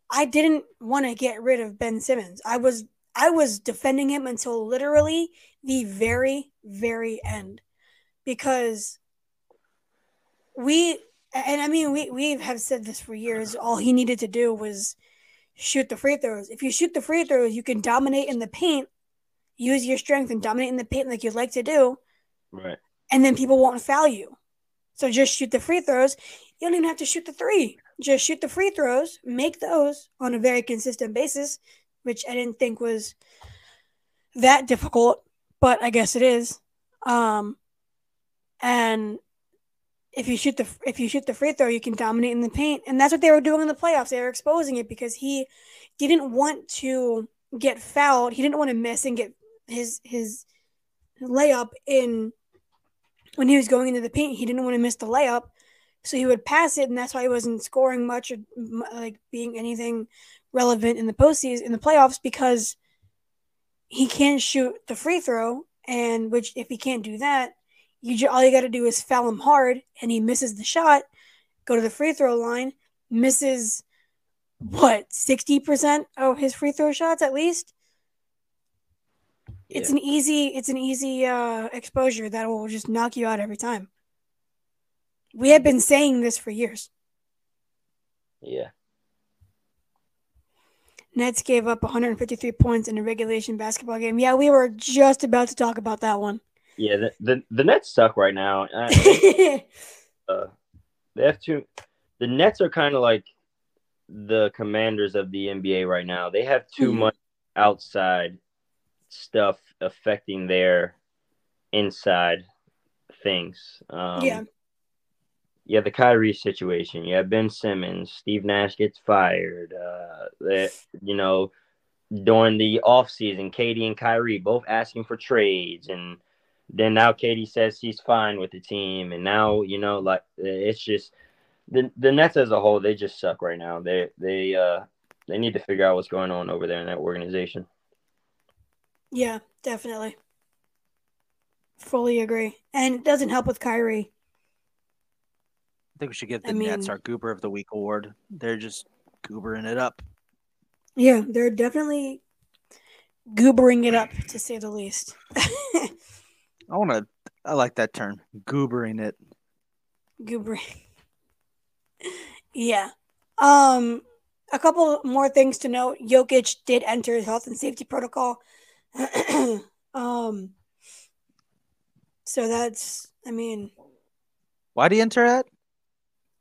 I didn't want to get rid of Ben Simmons. I was I was defending him until literally the very very end because we and I mean we we have said this for years all he needed to do was shoot the free throws. If you shoot the free throws, you can dominate in the paint use your strength and dominate in the paint like you'd like to do, Right. and then people won't foul you. So just shoot the free throws. You don't even have to shoot the three. Just shoot the free throws, make those on a very consistent basis, which I didn't think was that difficult, but I guess it is. Um, and if you shoot the if you shoot the free throw, you can dominate in the paint, and that's what they were doing in the playoffs. They were exposing it because he didn't want to get fouled. He didn't want to miss and get his his layup in when he was going into the paint. He didn't want to miss the layup, so he would pass it, and that's why he wasn't scoring much or like being anything relevant in the postseason in the playoffs because he can't shoot the free throw, and which if he can't do that, you all you got to do is foul him hard, and he misses the shot, go to the free throw line, misses what sixty percent of his free throw shots at least it's Yeah. an easy it's an easy uh exposure that will just knock you out every time we have been saying this for years Yeah. nets gave up 153 points in a regulation basketball game yeah we were just about to talk about that one Yeah. The the, the Nets suck right now. <laughs> Uh, uh, they have to. The Nets are kind of like the commanders of the NBA right now. They have too Mhm. much outside stuff affecting their inside things. Um, yeah have the Kyrie situation. Yeah, Ben Simmons. Steve Nash gets fired. Uh, that you know, during the offseason, KD and Kyrie both asking for trades, and then now KD says she's fine with the team, and now you know, like it's just the the Nets as a whole. They just suck right now. They they uh they need to figure out what's going on over there in that organization. Yeah definitely fully agree and it doesn't help with kyrie I think we should give the I Nets our Goober of the Week award. They're just goobering it up. yeah they're definitely goobering it up to say the least <laughs> I want to. I like that term, goobering it. Goobering. yeah. Um a couple more things to note. Jokic did enter his health and safety protocol. <clears throat> um, so that's, I mean, Why do you enter it?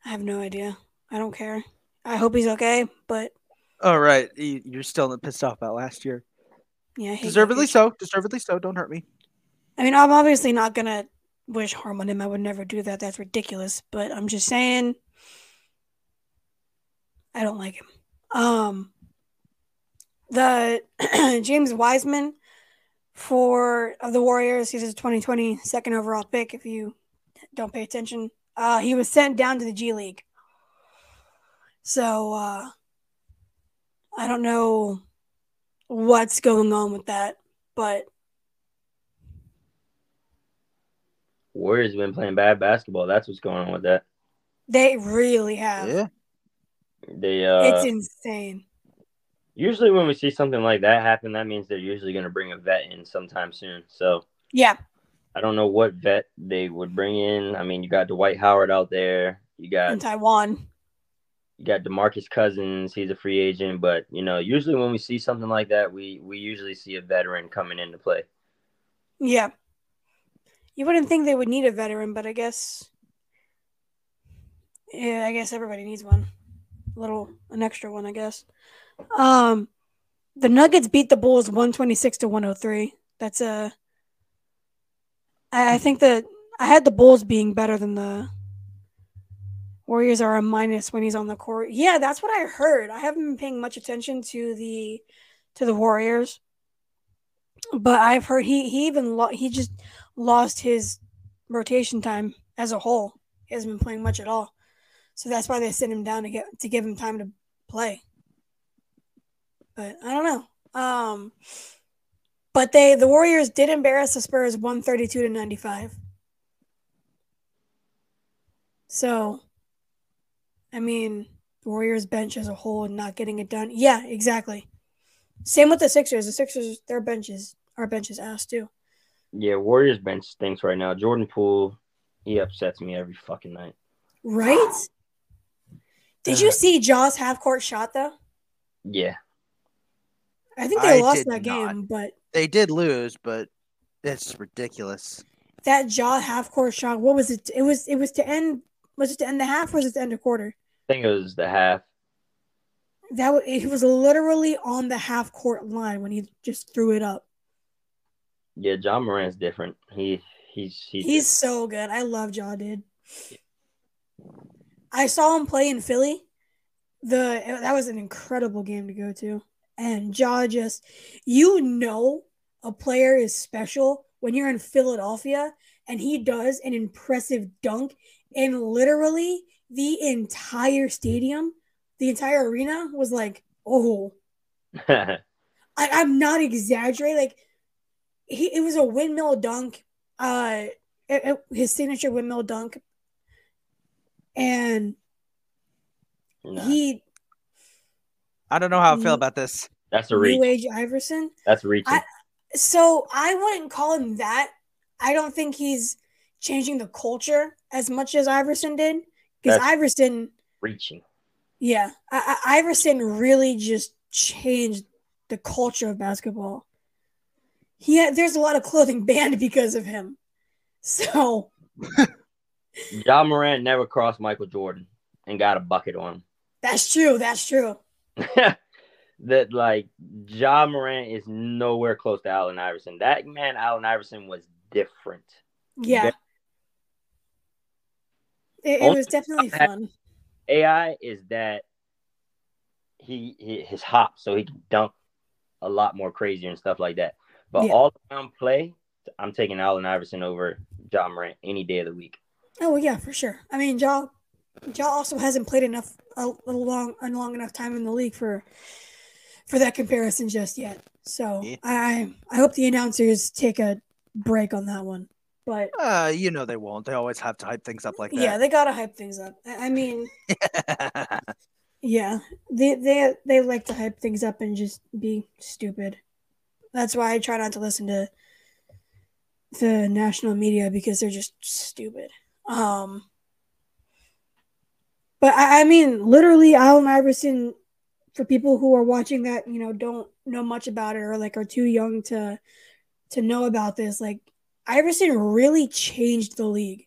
I have no idea. I don't care. I hope he's okay, but Oh, right. You- You're still pissed off about last year. yeah, Deservedly so. Deservedly so. Don't hurt me. I mean, I'm obviously not gonna wish harm on him. I would never do that. That's ridiculous. But I'm just saying, I don't like him. Um, the <clears throat> James Wiseman for of the Warriors. He's a 2020 second overall pick. If you don't pay attention, uh, he was sent down to the G League. So uh, I don't know what's going on with that, but Warriors been playing bad basketball. That's what's going on with that. they really have. Yeah. They uh it's insane. Usually when we see something like that happen, that means they're usually going to bring a vet in sometime soon. So Yeah, I don't know what vet they would bring in. I mean, you got Dwight Howard out there. You got in Taiwan. you got Demarcus Cousins. He's a free agent, but you know, usually when we see something like that, we we usually see a veteran coming into play. Yeah. You wouldn't think they would need a veteran, but I guess yeah, I guess everybody needs one. A little an extra one, I guess. Um the Nuggets beat the Bulls 126 to 103. That's a I I think that I had the Bulls being better than the Warriors are a minus when he's on the court. Yeah, that's what I heard. I haven't been paying much attention to the to the Warriors, but I've heard he he even lo- he just lost his rotation time as a whole. He hasn't been playing much at all, so that's why they sent him down to get to give him time to play. But I don't know. Um, but they the Warriors did embarrass the Spurs one thirty two to ninety five. So, I mean, the Warriors bench as a whole and not getting it done. Yeah, exactly. Same with the Sixers. The Sixers, their benches, our bench is ass too. Yeah, Warriors bench stinks right now. Jordan Poole, he upsets me every fucking night. Right? Did you see Ja's half court shot though? Yeah, I think they I lost did that game, not. but They did lose, but it's ridiculous. that Ja half court shot, what was it? It was it was to end was it to end the half or was it to end a quarter? I think it was the half. That was, he was literally on the half court line when he just threw it up. Yeah, Ja Morant's different. He he's he's, He's so good. I love John, dude. I saw him play in Philly. The that was an incredible game to go to. And Ja just you know a player is special when you're in Philadelphia and he does an impressive dunk and literally the entire stadium, the entire arena was like, "Oh, <laughs> I, I'm not exaggerating. Like he, it was a windmill dunk. Uh, it- it- his signature windmill dunk, and Nah, he I don't know how I feel about this. that's a New reach. Age Iverson. That's reaching. I- So I wouldn't call him that. I don't think he's changing the culture as much as Iverson did. Because Iverson, reaching. yeah, I, I, Iverson really just changed the culture of basketball. He had, there's a lot of clothing <laughs> banned because of him. So <laughs> Ja Morant never crossed Michael Jordan and got a bucket on him. that's true. That's true. Him. <laughs> that like Ja Morant is nowhere close to Allen Iverson. That man, Allen Iverson, was different. Yeah. Yeah. It, it was definitely fun. AI is that he, he his hop, so he can dunk a lot more crazier and stuff like that. But Yeah. all around play, I'm taking Allen Iverson over Ja Morant any day of the week. Oh yeah, for sure. I mean, Ja, Ja also hasn't played enough a, a long a long enough time in the league for for that comparison just yet. So Yeah. I I hope the announcers take a break on that one. But Uh, you know they won't. They always have to hype things up like that. yeah, they gotta hype things up. I I mean, <laughs> yeah, they they they like to hype things up and just be stupid. That's why I try not to listen to the national media because they're just stupid. Um, but I, I mean, literally, Allen Iverson for people who are watching that, you know, don't know much about it or like are too young to to know about this, like Iverson really changed the league.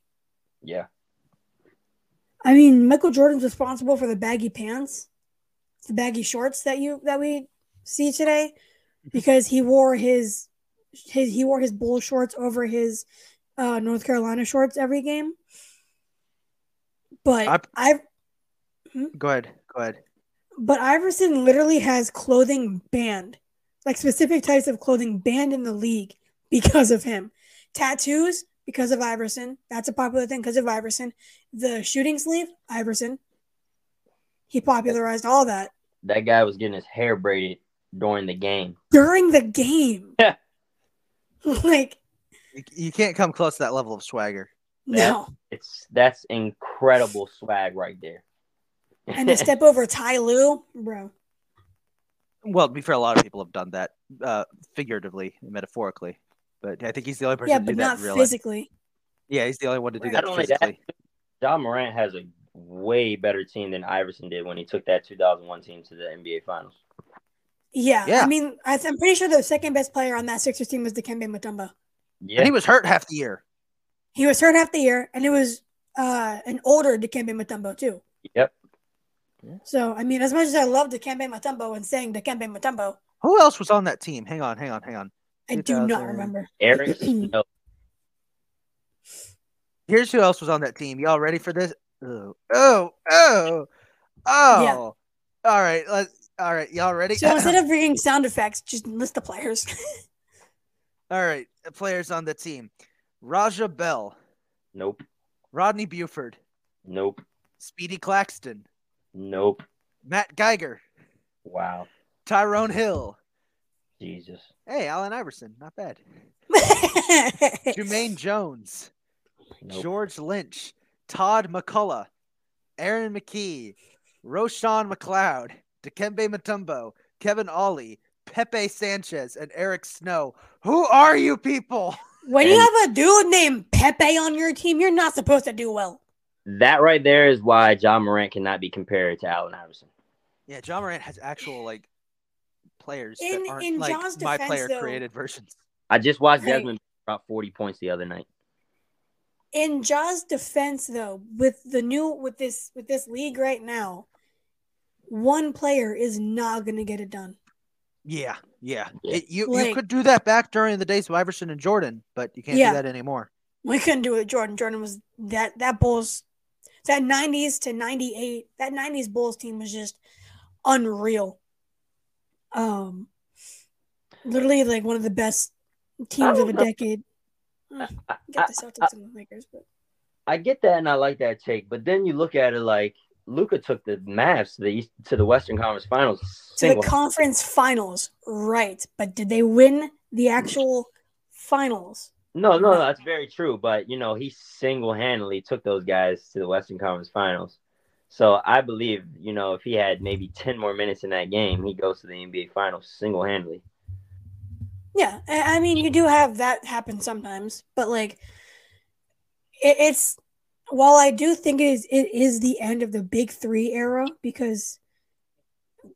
Yeah. I mean, Michael Jordan's responsible for the baggy pants, the baggy shorts that you that we see today, because he wore his his he wore his bull shorts over his uh, North Carolina shorts every game. But I, Mm-hmm. go ahead, go ahead. But Iverson literally has clothing banned, like specific types of clothing banned in the league because of him. Tattoos because of Iverson. That's a popular thing because of Iverson. The shooting sleeve, Iverson. He popularized all that. That guy was getting his hair braided during the game. During the game. <laughs> Yeah. like you can't come close to that level of swagger. No. It's that's incredible swag right there. And to step over Ty Lue, bro. Well, to be fair, a lot of people have done that uh, figuratively, metaphorically. But I think he's the only person yeah, to but do not that really. physically. Yeah, he's the only one to do Not that only that, physically. Ja Morant has a way better team than Iverson did when he took that 2001 team to the NBA Finals. Yeah, Yeah. I mean, I th- I'm pretty sure the second best player on that Sixers team was Dikembe Mutombo. Yeah, And he was hurt half the year. He was hurt half the year, and it was uh, an older Dikembe Mutombo too. Yep. So, I mean, as much as I love the Dikembe Mutombo and saying the Dikembe Mutombo, Who else was on that team? Hang on, hang on, hang on. I do not remember. Eric <clears throat> Snow. Here's who else was on that team. Y'all ready for this? Oh, oh, oh, oh. Yeah. All right, let's. All right, y'all ready? So instead of <clears throat> bringing sound effects, just list the players. <laughs> all right, the players on the team: Raja Bell, Nope. Rodney Buford, Nope. Speedy Claxton, Nope. Matt Geiger, Wow. Tyrone Hill. Jesus. Hey, Allen Iverson, not bad. <laughs> Jermaine Jones, Nope. George Lynch, Todd MacCulloch, Aaron McKie, Roshown McLeod, Dikembe Mutombo, Kevin Ollie, Pepe Sanchez, and Eric Snow. Who are you people? when you have a dude named Pepe on your team, you're not supposed to do well. That right there is why Ja Morant cannot be compared to Allen Iverson. Yeah, Ja Morant has actual like players In- that aren't in like Ja's my defense, player though- created versions. I just watched Hey. Desmond drop 40 points the other night. In Ja's defense, though, with the new with this with this league right now, one player is not gonna get it done. Yeah, yeah. Yeah. It- you Like- you could do that back during the days of Iverson and Jordan, but you can't Yeah. do that anymore. We couldn't do it. with Jordan. Jordan was that that Bulls that '90s to '98. That '90s Bulls team was just unreal. Um, literally like one of the best teams of a decade. I, Get the Celtics and the Lakers, but I get that and I like that take, but then you look at it like Luka took the Mavs to the East, to the Western Conference Finals. to the conference finals, right? But did they win the actual finals? No, no, that's very true. But you know, he single handedly took those guys to the Western Conference Finals. So I believe, you know, if he had maybe ten more minutes in that game, he goes to the NBA Finals single handedly. Yeah, I mean, you do have that happen sometimes, but like, it, it's while I do think it is it is the end of the big three era because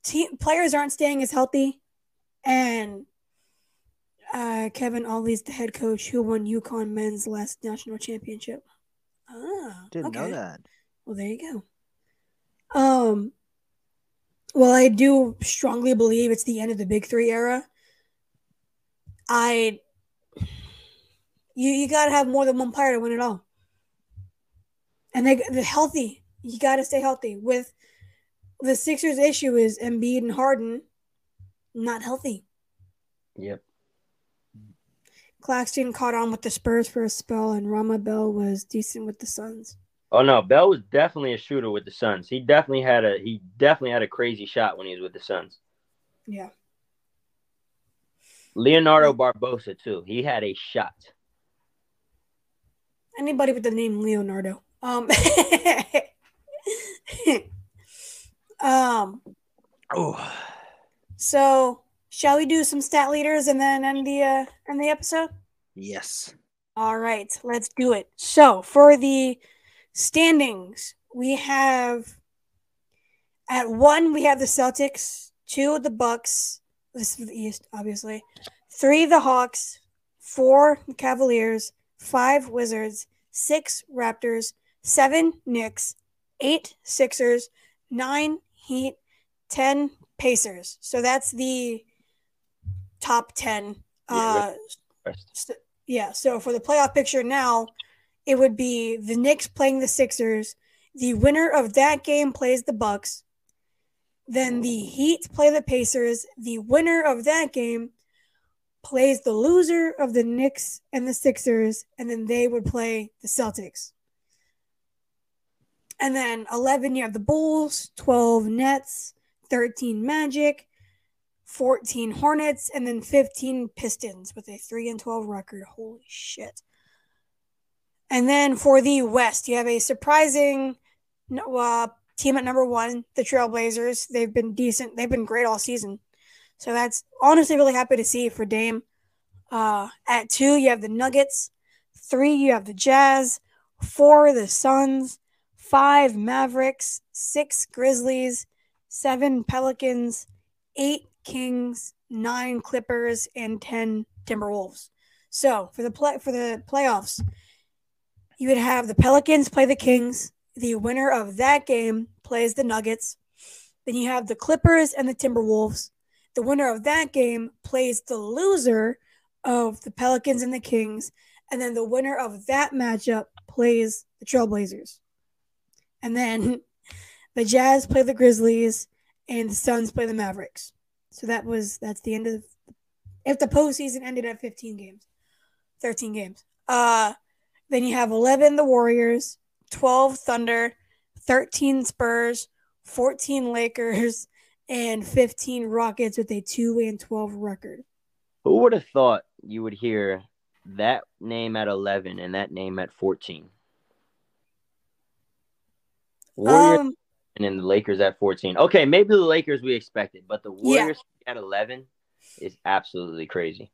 team players aren't staying as healthy, and uh, Kevin Ollie's the head coach who won UConn men's last national championship. Ah, Didn't okay. know that. Well, there you go. Um, well, I do strongly believe it's the end of the Big Three era. I, you you gotta have more than one player to win it all, and they the healthy. You gotta stay healthy. With the Sixers' issue is Embiid and Harden not healthy. Yep. Claxton caught on with the Spurs for a spell, and Raja Bell was decent with the Suns. Oh no, Bell was definitely a shooter with the Suns. He definitely had a he definitely had a crazy shot when he was with the Suns. Yeah. Leonardo Barbosa too. He had a shot. anybody with the name Leonardo. Um, <laughs> um. Oh, So, shall we do some stat leaders and then end the uh, end the episode? yes. All right, let's do it. So, for the standings, we have At one, we have the Celtics. Two, the Bucks. This is the East, obviously. Three, the Hawks. Four, the Cavaliers. Five, Wizards. Six, Raptors. Seven, Knicks. Eight, Sixers. Nine, Heat. Ten, Pacers. So that's the top ten. Yeah, Uh, st- yeah. So for the playoff picture now, it would be the Knicks playing the Sixers. The winner of that game plays the Bucks. Then the Heat play the Pacers. The winner of that game plays the loser of the Knicks and the Sixers, and then they would play the Celtics. And then 11, you have the Bulls, 12 Nets, 13 Magic, 14 Hornets, and then 15 Pistons with a 3 and 12 record. Holy shit. And then for the West, you have a surprising uh, team at number one, the Trailblazers. They've been decent. They've been great all season. So that's honestly really happy to see for Dame. Uh, at two, you have the Nuggets. Three, you have the Jazz. Four, the Suns. Five, Mavericks. Six, Grizzlies. Seven, Pelicans. Eight, Kings. Nine, Clippers, and ten, Timberwolves. So for the play for the playoffs, you would have the Pelicans play the Kings. The winner of that game plays the Nuggets. Then you have the Clippers and the Timberwolves. The winner of that game plays the loser of the Pelicans and the Kings. And then the winner of that matchup plays the Trailblazers. And then <laughs> the Jazz play the Grizzlies and the Suns play the Mavericks. So that was that's the end of if the postseason ended at 15 games. 13 games. Uh then you have 11 the Warriors, 12 Thunder, 13 Spurs, 14 Lakers, and 15 Rockets with a 2 and 12 record. Who would have thought you would hear that name at 11 and that name at 14? Warriors Um, and then the Lakers at 14. Okay, maybe the Lakers we expected, but the Warriors at 11 is absolutely crazy.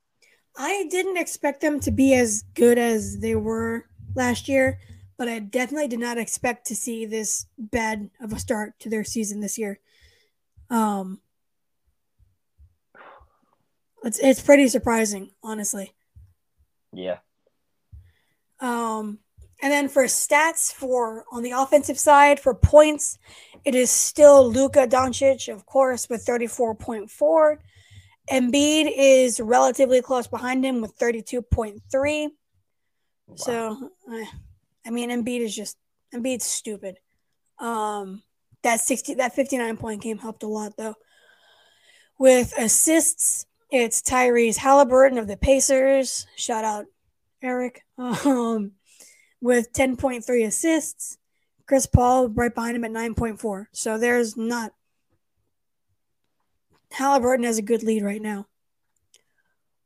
I didn't expect them to be as good as they were last year, but I definitely did not expect to see this bad of a start to their season this year. Um, it's it's pretty surprising, honestly. Yeah. Um, and then for stats for on the offensive side for points, it is still Luka Doncic, of course, with 34.4. Embiid is relatively close behind him with 32.3. So, eh, I mean, Embiid is just Embiid's stupid. Um, that 60 that 59 point game helped a lot though. With assists, it's Tyrese Halliburton of the Pacers. Shout out Eric. <laughs> Um, with 10.3 assists. Chris Paul right behind him at 9.4. So there's not Halliburton has a good lead right now.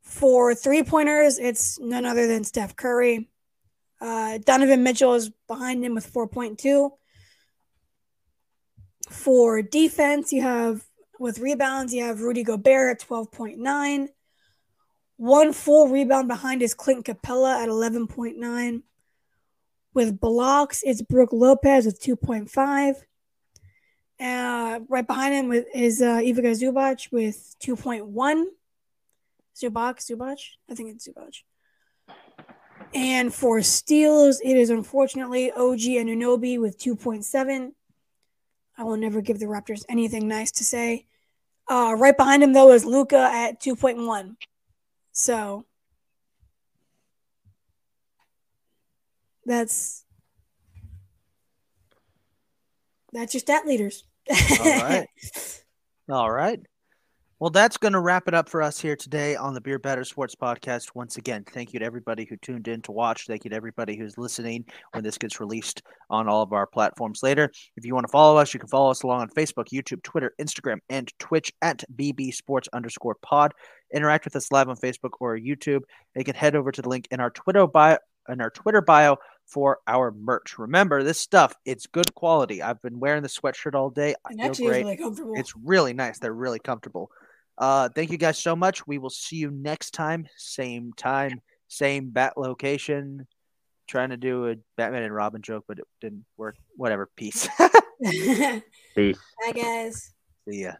For three pointers, it's none other than Steph Curry. Uh, Donovan Mitchell is behind him with 4.2. For defense, you have with rebounds, you have Rudy Gobert at 12.9. One full rebound behind is Clint Capela at 11.9. With blocks, it's Brook Lopez with 2.5. Uh, right behind him with is uh, Ivica Zubac with 2.1. Zubac, Zubac? I think it's Zubac. And for steals, it is unfortunately OG Anunoby with 2.7. I will never give the Raptors anything nice to say. Uh, right behind him, though, is Luka at 2.1. So that's that's your stat leaders. All right. <laughs> All right. Well, that's going to wrap it up for us here today on the Beer Better Sports Podcast. Once again, thank you to everybody who tuned in to watch. Thank you to everybody who's listening when this gets released on all of our platforms later. If you want to follow us, you can follow us along on Facebook, YouTube, Twitter, Instagram, and Twitch at BB Sports underscore pod. Interact with us live on Facebook or YouTube. You can head over to the link in our Twitter bio in our Twitter bio for our merch. Remember, this stuff, it's good quality. I've been wearing the sweatshirt all day. I and feel great. it's really comfortable. It's really nice. They're really comfortable. Uh, thank you guys so much. We will see you next time. Same time, same bat location. trying to do a Batman and Robin joke, but it didn't work. Whatever. Peace. <laughs> <laughs> Peace. Bye, guys. See ya.